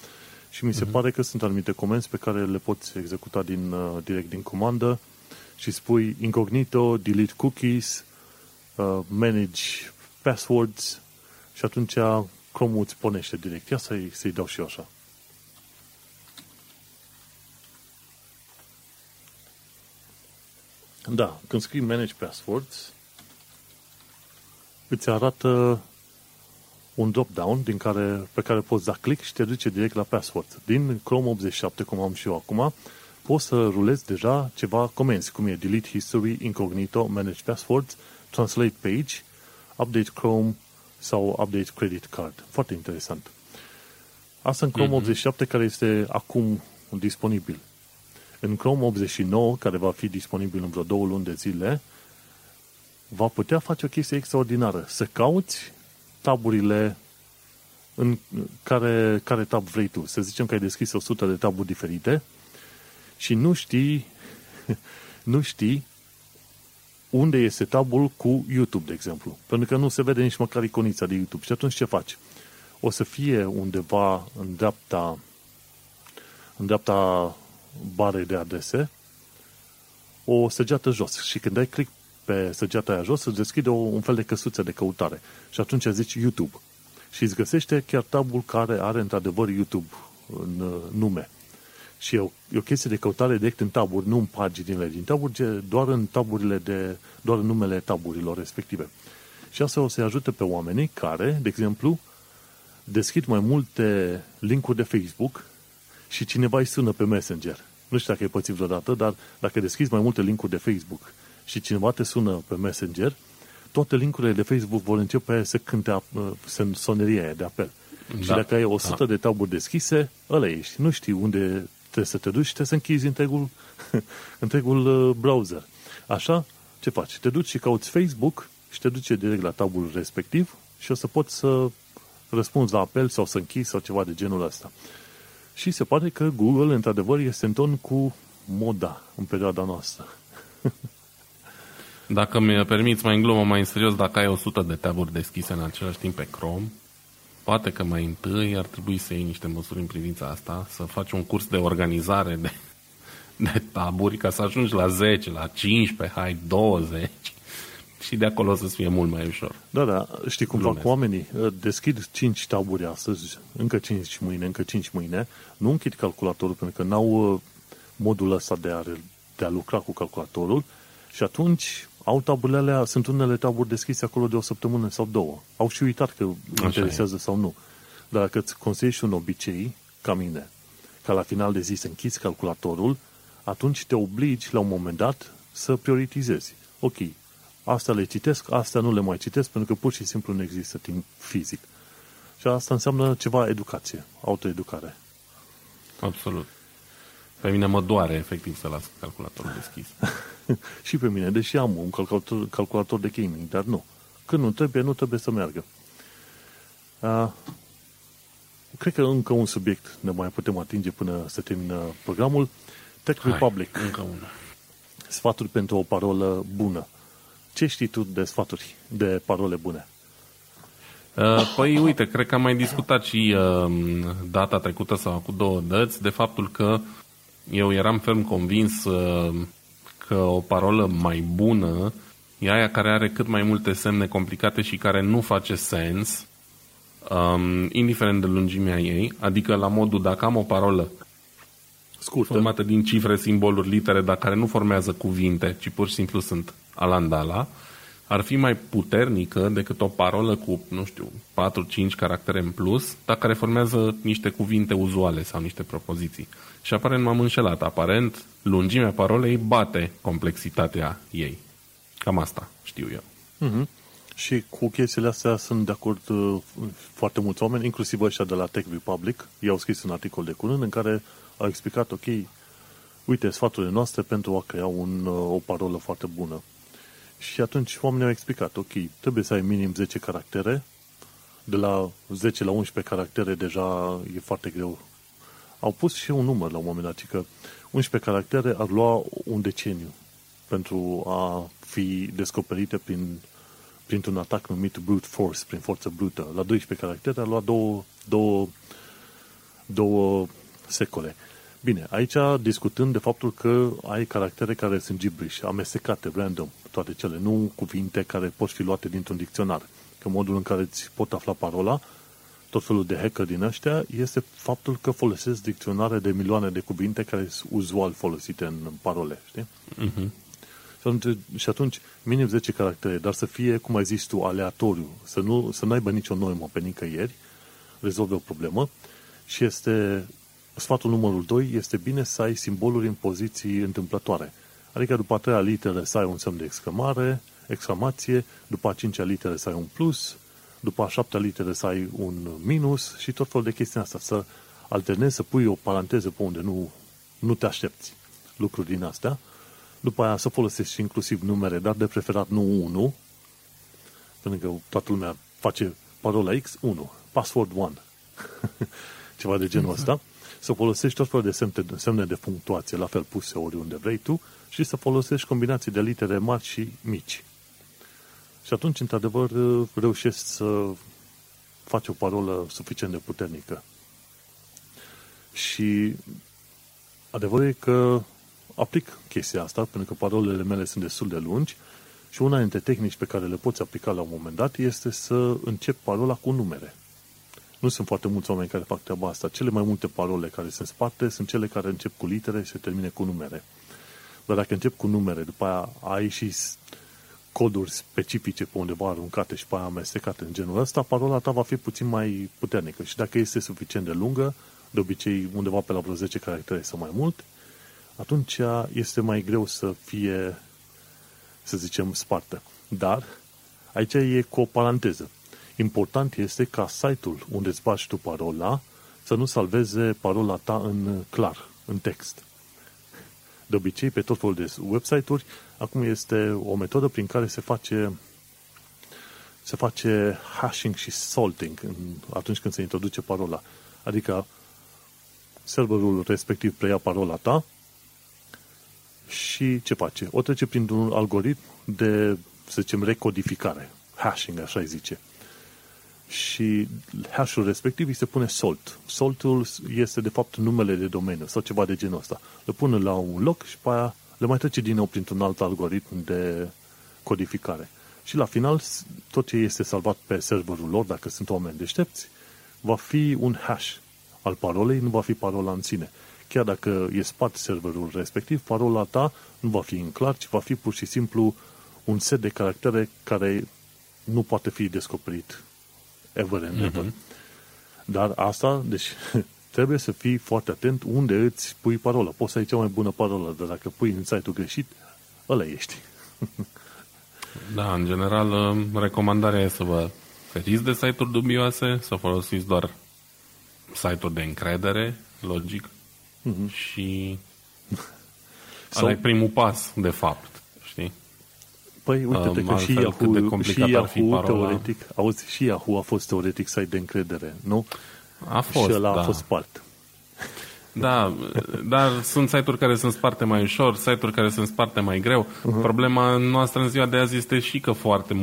și mi se uh-huh. pare că sunt anumite comenzi pe care le poți executa din, uh, direct din comandă și spui incognito, delete cookies, uh, manage passwords și atunci Chrome îți pornește direct. Ia să-i, să-i dau și eu așa. Da, când scrii manage passwords, îți arată un drop-down din care, pe care poți da click și te duce direct la password. Din Chrome 87, cum am și eu acum, poți să rulezi deja ceva comenzi, cum e delete history, incognito, manage passwords, translate page, update Chrome sau update credit card. Foarte interesant. Asta în Chrome mm-hmm. 87 care este acum disponibil. În Chrome 89, care va fi disponibil în vreo două luni de zile, va putea face o chestie extraordinară. Să cauți taburile în care, care tab vrei tu. Să zicem că ai deschis 100 de taburi diferite și nu știi (laughs) nu știi unde este tabul cu YouTube, de exemplu. Pentru că nu se vede nici măcar iconița de YouTube. Și atunci ce faci? O să fie undeva în dreapta în dreapta bare de adrese o săgeată jos. Și când ai click pe săgeata aia jos, îți deschide un fel de căsuță de căutare. Și atunci zici YouTube. Și îți găsește chiar tabul care are într-adevăr YouTube în uh, nume. Și e o, e o chestie de căutare direct în taburi, nu în paginile din taburi, ci doar în taburile de, doar în numele taburilor respective. Și asta o să-i ajute pe oamenii care, de exemplu, deschid mai multe linkuri de Facebook și cineva îi sună pe Messenger. Nu știu dacă ai pățit vreodată, dar dacă deschizi mai multe linkuri de Facebook și cineva te sună pe Messenger, toate linkurile de Facebook vor începe să cânte uh, soneria aia de apel. Da. Și dacă ai 100 da. de taburi deschise, ăla ești. Nu știi unde trebuie să te duci și trebuie să închizi întregul, (laughs) întregul uh, browser. Așa, ce faci? Te duci și cauți Facebook și te duce direct la tabul respectiv și o să poți să răspunzi la apel sau să închizi sau ceva de genul ăsta. Și se pare că Google, într-adevăr, este în ton cu moda în perioada noastră. (laughs) Dacă mi permiți mai în glumă, mai în serios, dacă ai 100 de taburi deschise în același timp pe Chrome, poate că mai întâi ar trebui să iei niște măsuri în privința asta, să faci un curs de organizare de, (laughs) de taburi ca să ajungi la 10, la 15, hai 20 și de acolo să fie mult mai ușor. Da, da, știi cum Lunesc. fac oamenii? Deschid 5 taburi astăzi, încă 5 mâine, încă 5 mâine, nu închid calculatorul pentru că n-au uh, modul ăsta de a, de a lucra cu calculatorul și atunci au taburile alea, sunt unele taburi deschise acolo de o săptămână sau două. Au și uitat că Așa interesează e. sau nu. Dar dacă îți consești un obicei, ca mine, ca la final de zi să închizi calculatorul, atunci te obligi la un moment dat să prioritizezi. Ok, astea le citesc, astea nu le mai citesc pentru că pur și simplu nu există timp fizic. Și asta înseamnă ceva educație, autoeducare. Absolut. Pe mine mă doare efectiv să las calculatorul deschis. (laughs) și pe mine, deși am un calculator, calculator de gaming, dar nu. Când nu trebuie, nu trebuie să meargă. Uh, cred că încă un subiect ne mai putem atinge până să termină programul. Tech Hai, Republic. Încă unul. Sfaturi pentru o parolă bună. Ce știi tu de sfaturi, de parole bune? Uh, păi uite, cred că am mai discutat și uh, data trecută sau cu două dăți de faptul că eu eram ferm convins uh, că o parolă mai bună e aia care are cât mai multe semne complicate și care nu face sens, um, indiferent de lungimea ei, adică la modul dacă am o parolă Scurtă. formată din cifre, simboluri, litere, dar care nu formează cuvinte, ci pur și simplu sunt alandala, ar fi mai puternică decât o parolă cu, nu știu, 4-5 caractere în plus, dar care formează niște cuvinte uzuale sau niște propoziții. Și aparent m-am înșelat. Aparent, lungimea parolei bate complexitatea ei. Cam asta știu eu. Mm-hmm. Și cu chestiile astea sunt de acord uh, foarte mulți oameni, inclusiv ăștia de la Tech Republic. Ei au scris un articol de curând în care au explicat, ok, uite, sfaturile noastre pentru a crea un, uh, o parolă foarte bună. Și atunci oamenii au explicat, ok, trebuie să ai minim 10 caractere, de la 10 la 11 caractere deja e foarte greu. Au pus și un număr la un moment dat, că 11 caractere ar lua un deceniu pentru a fi descoperite prin, printr-un atac numit brute force, prin forță brută. La 12 caractere ar lua două, două, două secole. Bine, aici discutând de faptul că ai caractere care sunt gibrish, amestecate, random, toate cele, nu cuvinte care pot fi luate dintr-un dicționar. Că modul în care îți pot afla parola, tot felul de hacker din ăștia, este faptul că folosesc dicționare de milioane de cuvinte care sunt uzual folosite în parole, știi? Uh-huh. Și, atunci, și atunci, minim 10 caractere, dar să fie, cum ai zis tu, aleatoriu, să nu, să nu aibă nicio normă pe nicăieri, rezolve o problemă și este Sfatul numărul 2 este bine să ai simboluri în poziții întâmplătoare. Adică după a treia literă să ai un semn de exclamare, exclamație, după a cincea literă să ai un plus, după a șaptea literă să ai un minus și tot felul de chestii asta. Să alternezi, să pui o paranteză pe unde nu, nu te aștepți lucruri din astea. După aia să folosești inclusiv numere, dar de preferat nu 1, pentru că toată lumea face parola X, 1, password 1, (laughs) ceva de genul ăsta să folosești tot felul de semne, semne de punctuație, la fel puse oriunde vrei tu, și să folosești combinații de litere mari și mici. Și atunci, într-adevăr, reușești să faci o parolă suficient de puternică. Și adevărul e că aplic chestia asta, pentru că parolele mele sunt destul de lungi și una dintre tehnici pe care le poți aplica la un moment dat este să încep parola cu numere. Nu sunt foarte mulți oameni care fac treaba asta. Cele mai multe parole care se sparte sunt cele care încep cu litere și se termine cu numere. Dar dacă încep cu numere, după aia ai și coduri specifice pe undeva aruncate și pe aia amestecate în genul ăsta, parola ta va fi puțin mai puternică. Și dacă este suficient de lungă, de obicei undeva pe la vreo 10 caractere sau mai mult, atunci este mai greu să fie, să zicem, spartă. Dar aici e cu o paranteză. Important este ca site-ul unde îți bagi tu parola să nu salveze parola ta în clar, în text. De obicei, pe tot felul de website-uri, acum este o metodă prin care se face se face hashing și salting atunci când se introduce parola. Adică serverul respectiv preia parola ta și ce face? O trece printr-un algoritm de, să zicem, recodificare. Hashing, așa îi zice. Și hashul respectiv îi se pune salt. Saltul este, de fapt, numele de domeniu sau ceva de genul ăsta. Le pune la un loc și pe aia le mai trece din nou printr-un alt algoritm de codificare. Și la final, tot ce este salvat pe serverul lor, dacă sunt oameni deștepți, va fi un hash al parolei, nu va fi parola în sine. Chiar dacă e spart serverul respectiv, parola ta nu va fi în clar, ci va fi pur și simplu un set de caractere care nu poate fi descoperit ever and ever. Mm-hmm. Dar asta, deci, (laughs) trebuie să fii foarte atent unde îți pui parola. Poți să ai cea mai bună parolă, dar dacă pui în site-ul greșit, ăla ești. (laughs) da, în general, recomandarea e să vă feriți de site-uri dubioase, să folosiți doar site-uri de încredere, logic, mm-hmm. și (laughs) Sau... ăla e primul pas, de fapt, știi? Păi, uite-te că și Yahoo, și Yahoo teoretic, auzi, și Yahoo a fost teoretic site de încredere, nu? A fost, Și ăla da. a fost spart. Da, dar sunt site-uri care sunt sparte mai ușor, site-uri care sunt sparte mai greu. Uh-huh. Problema noastră în ziua de azi este și că foarte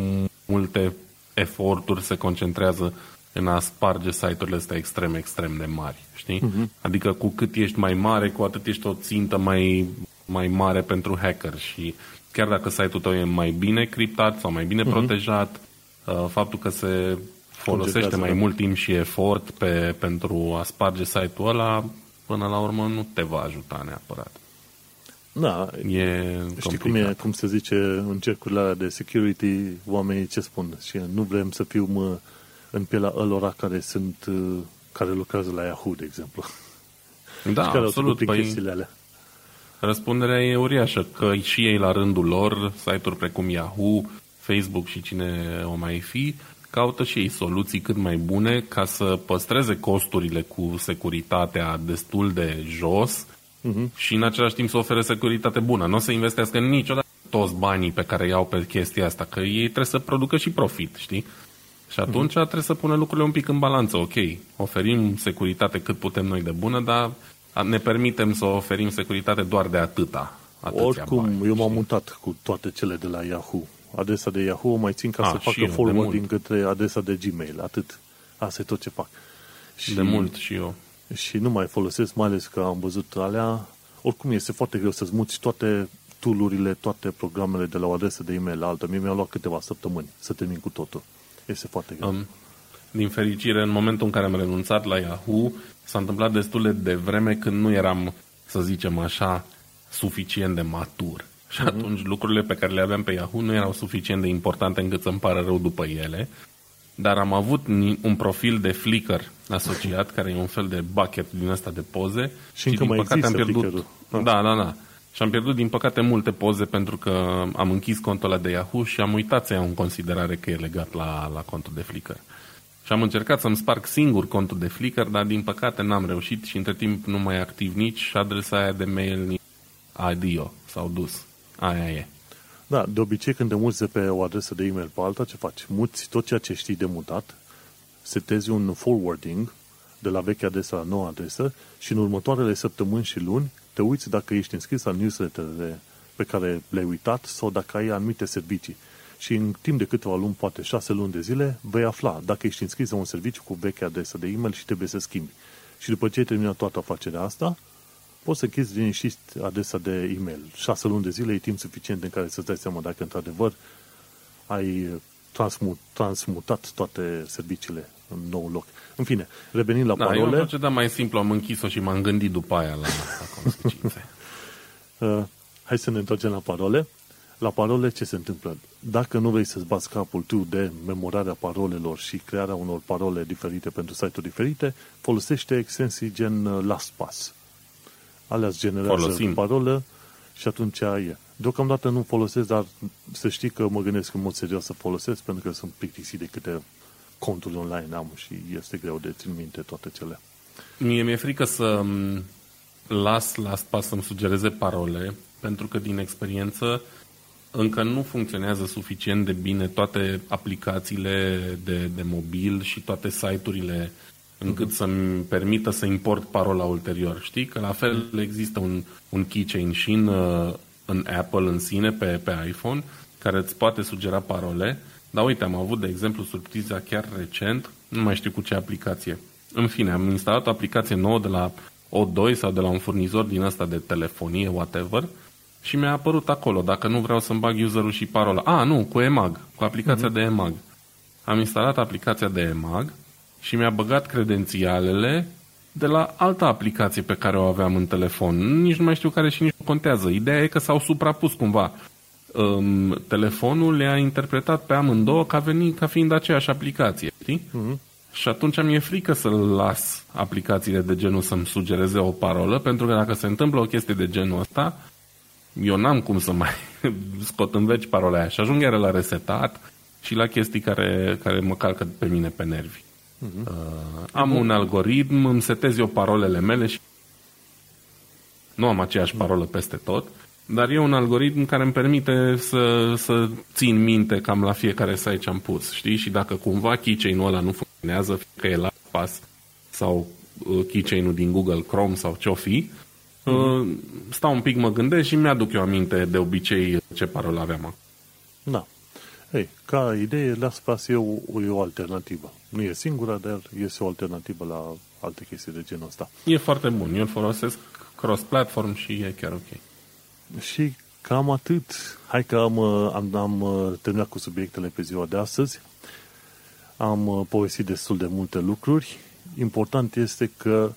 multe eforturi se concentrează în a sparge site-urile astea extrem, extrem de mari, știi? Uh-huh. Adică cu cât ești mai mare, cu atât ești o țintă mai, mai mare pentru hacker și chiar dacă site-ul tău e mai bine criptat sau mai bine uh-huh. protejat, uh, faptul că se folosește mai da. mult timp și efort pe, pentru a sparge site-ul ăla, până la urmă nu te va ajuta neapărat. Da, e știi cum, e, cum se zice în cercurile alea de security, oamenii ce spun? Și nu vrem să fiu în pielea ălora care sunt, uh, care lucrează la Yahoo, de exemplu. Da, și care absolut. Păi, chestiile alea. Răspunderea e uriașă, că și ei la rândul lor, site-uri precum Yahoo, Facebook și cine o mai fi, caută și ei soluții cât mai bune ca să păstreze costurile cu securitatea destul de jos uh-huh. și în același timp să ofere securitate bună. Nu o să investească niciodată toți banii pe care iau pe chestia asta, că ei trebuie să producă și profit, știi? Și atunci uh-huh. trebuie să pună lucrurile un pic în balanță. Ok, oferim securitate cât putem noi de bună, dar ne permitem să oferim securitate doar de atâta. Oricum, bani, eu m-am mutat cu toate cele de la Yahoo. Adresa de Yahoo o mai țin ca A, să facă forwarding către adresa de Gmail. Atât. Asta e tot ce fac. Și, de mult și eu. Și nu mai folosesc, mai ales că am văzut alea. Oricum este foarte greu să-ți muți toate tool toate programele de la o adresă de e-mail la altă. Mie mi-a luat câteva săptămâni să termin cu totul. Este foarte greu. Um, din fericire, în momentul în care am renunțat la Yahoo, s-a întâmplat destul de devreme când nu eram, să zicem așa, suficient de matur. Și uh-huh. atunci lucrurile pe care le aveam pe Yahoo nu erau suficient de importante încât să-mi pară rău după ele. Dar am avut un profil de Flickr asociat, care e un fel de bucket din asta de poze. Și, și încă din mai păcate am pierdut. Da, da, da. Și am pierdut, din păcate, multe poze pentru că am închis contul ăla de Yahoo și am uitat să iau în considerare că e legat la, la contul de Flickr. Și am încercat să-mi sparg singur contul de Flickr, dar din păcate n-am reușit și între timp nu mai activ nici adresa aia de mail adio sau dus. Aia e. Da, de obicei când te muți de pe o adresă de e-mail pe alta, ce faci? Muți tot ceea ce știi de mutat, setezi un forwarding de la vechea adresă la noua adresă și în următoarele săptămâni și luni te uiți dacă ești înscris la newsletterele pe care le-ai uitat sau dacă ai anumite servicii. Și în timp de câteva luni, poate șase luni de zile, vei afla dacă ești înscris la un serviciu cu vechea adresă de e-mail și trebuie să schimbi. Și după ce ai terminat toată afacerea asta, poți să închizi liniștit adresa de e-mail. Șase luni de zile e timp suficient în care să-ți dai seama dacă într-adevăr ai transmut, transmutat toate serviciile în nou loc. În fine, revenind la da, parole... Eu am mai simplu, am închis-o și m-am gândit după aia la, la consecințe. (laughs) uh, hai să ne întoarcem la parole. La parole ce se întâmplă? Dacă nu vrei să-ți bați capul tu de memorarea parolelor și crearea unor parole diferite pentru site-uri diferite, folosește extensii gen uh, LastPass. Alea îți generează Folosim. parolă și atunci e. Deocamdată nu folosesc, dar să știi că mă gândesc în mod serios să folosesc pentru că sunt plictisit de câte conturi online am și este greu de țin minte toate cele. Mie mi-e frică să las LastPass să-mi sugereze parole pentru că din experiență încă nu funcționează suficient de bine toate aplicațiile de, de mobil și toate site-urile încât uh-huh. să-mi permită să import parola ulterior. Știi că la fel există un, un keychain și în, uh, în Apple în sine, pe, pe iPhone, care îți poate sugera parole, dar uite, am avut, de exemplu, surpriza chiar recent, nu mai știu cu ce aplicație. În fine, am instalat o aplicație nouă de la O2 sau de la un furnizor din ăsta de telefonie, whatever, și mi-a apărut acolo, dacă nu vreau să-mi bag userul și parola. A, nu, cu EMAG, cu aplicația uh-huh. de EMAG. Am instalat aplicația de EMAG și mi-a băgat credențialele de la altă aplicație pe care o aveam în telefon. Nici nu mai știu care și nici nu contează. Ideea e că s-au suprapus cumva. Um, telefonul le-a interpretat pe amândouă ca, veni, ca fiind aceeași aplicație. Știi? Uh-huh. Și atunci mi-e frică să las aplicațiile de genul să-mi sugereze o parolă, pentru că dacă se întâmplă o chestie de genul ăsta, eu n-am cum să mai (laughs) scot în veci parola aia și ajung iară la resetat și la chestii care, care mă calcă pe mine pe nervi. Uh-huh. Uh, am un algoritm, îmi setez eu parolele mele și nu am aceeași uh-huh. parolă peste tot, dar e un algoritm care îmi permite să, să țin minte cam la fiecare site ce am pus, știi? Și dacă cumva keychain-ul ăla nu funcționează, fie că e la pas sau uh, keychain-ul din Google Chrome sau ce-o fi, Uh, stau un pic, mă gândesc și mi-aduc eu aminte de obicei ce parolă aveam. Da. Ei, ca idee, LastPass e o, e o alternativă. Nu e singura, dar este o alternativă la alte chestii de genul ăsta. E foarte bun. Eu îl folosesc cross-platform și e chiar ok. Și cam atât. Hai că am, am, am terminat cu subiectele pe ziua de astăzi. Am povestit destul de multe lucruri. Important este că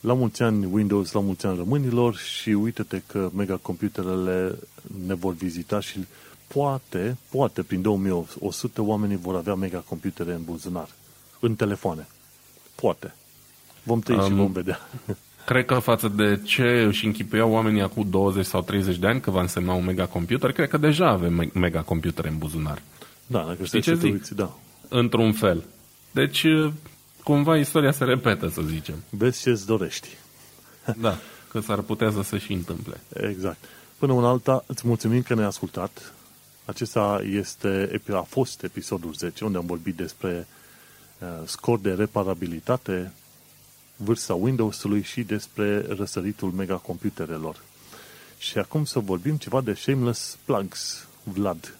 la mulți ani Windows, la mulți ani românilor și uite-te că megacomputerele ne vor vizita și poate, poate prin 2100 oamenii vor avea megacomputere în buzunar, în telefoane. Poate. Vom trăi um, și vom vedea. (laughs) Cred că față de ce își închipuiau oamenii acum 20 sau 30 de ani că va însemna un megacomputer, cred că deja avem megacomputere în buzunar. Da, dacă știi ce zic? Uiți, da. Într-un fel. Deci cumva istoria se repetă, să zicem. Vezi ce-ți dorești. (laughs) da, că s-ar putea să se și întâmple. Exact. Până una alta, îți mulțumim că ne-ai ascultat. Acesta este, a fost episodul 10, unde am vorbit despre uh, scor de reparabilitate, vârsta Windows-ului și despre răsăritul megacomputerelor. Și acum să vorbim ceva de shameless plugs, Vlad.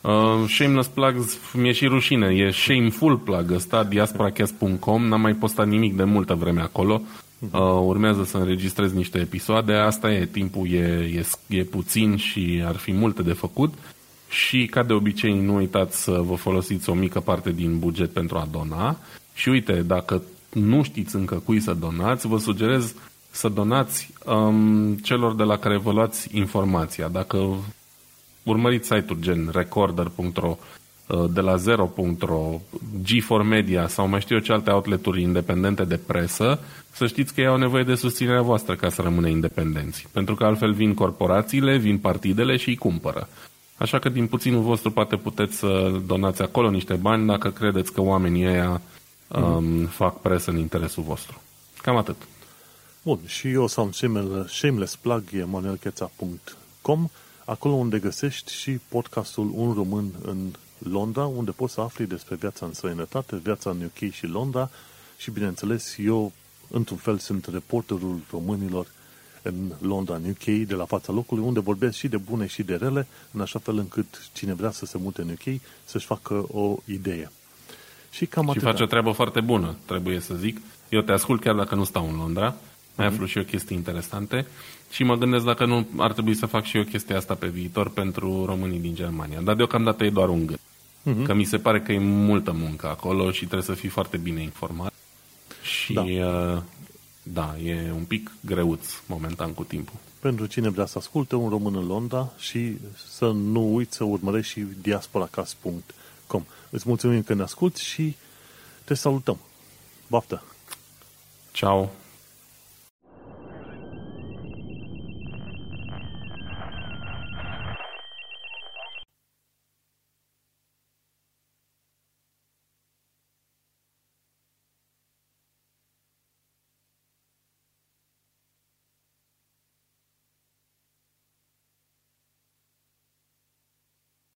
Uh, shameless plugs, mi-e și rușine, e shameful plug. Ăsta, diasporacast.com, n-am mai postat nimic de multă vreme acolo, uh, urmează să înregistrez niște episoade, asta e, timpul e, e, e puțin și ar fi multe de făcut. Și ca de obicei nu uitați să vă folosiți o mică parte din buget pentru a dona. Și uite, dacă nu știți încă cui să donați, vă sugerez să donați um, celor de la care vă luați informația. Dacă urmăriți site-uri gen recorder.ro, uh, de la 0.ro, G4 Media sau mai știu eu ce alte outleturi independente de presă, să știți că ei au nevoie de susținerea voastră ca să rămână independenți. Pentru că altfel vin corporațiile, vin partidele și îi cumpără. Așa că din puținul vostru poate puteți să donați acolo niște bani dacă credeți că oamenii ăia um, mm. fac presă în interesul vostru. Cam atât. Bun, și eu să am shameless plug, e manuelcheța.com acolo unde găsești și podcastul Un Român în Londra, unde poți să afli despre viața în străinătate, viața în UK și Londra și, bineînțeles, eu, într-un fel, sunt reporterul românilor în Londra, în UK, de la fața locului, unde vorbesc și de bune și de rele, în așa fel încât cine vrea să se mute în UK să-și facă o idee. Și cam Și face o treabă foarte bună, trebuie să zic. Eu te ascult chiar dacă nu stau în Londra, mai mm-hmm. aflu și eu chestii interesante și mă gândesc dacă nu ar trebui să fac și eu chestia asta pe viitor pentru românii din Germania. Dar deocamdată e doar un gând. Uh-huh. Că mi se pare că e multă muncă acolo și trebuie să fii foarte bine informat. Și da, uh, da e un pic greuț momentan cu timpul. pentru cine vrea să asculte un român în Londra și să nu uiți să urmărești și diasporacast.com. Îți mulțumim că ne asculti și te salutăm. Baftă! Ciao!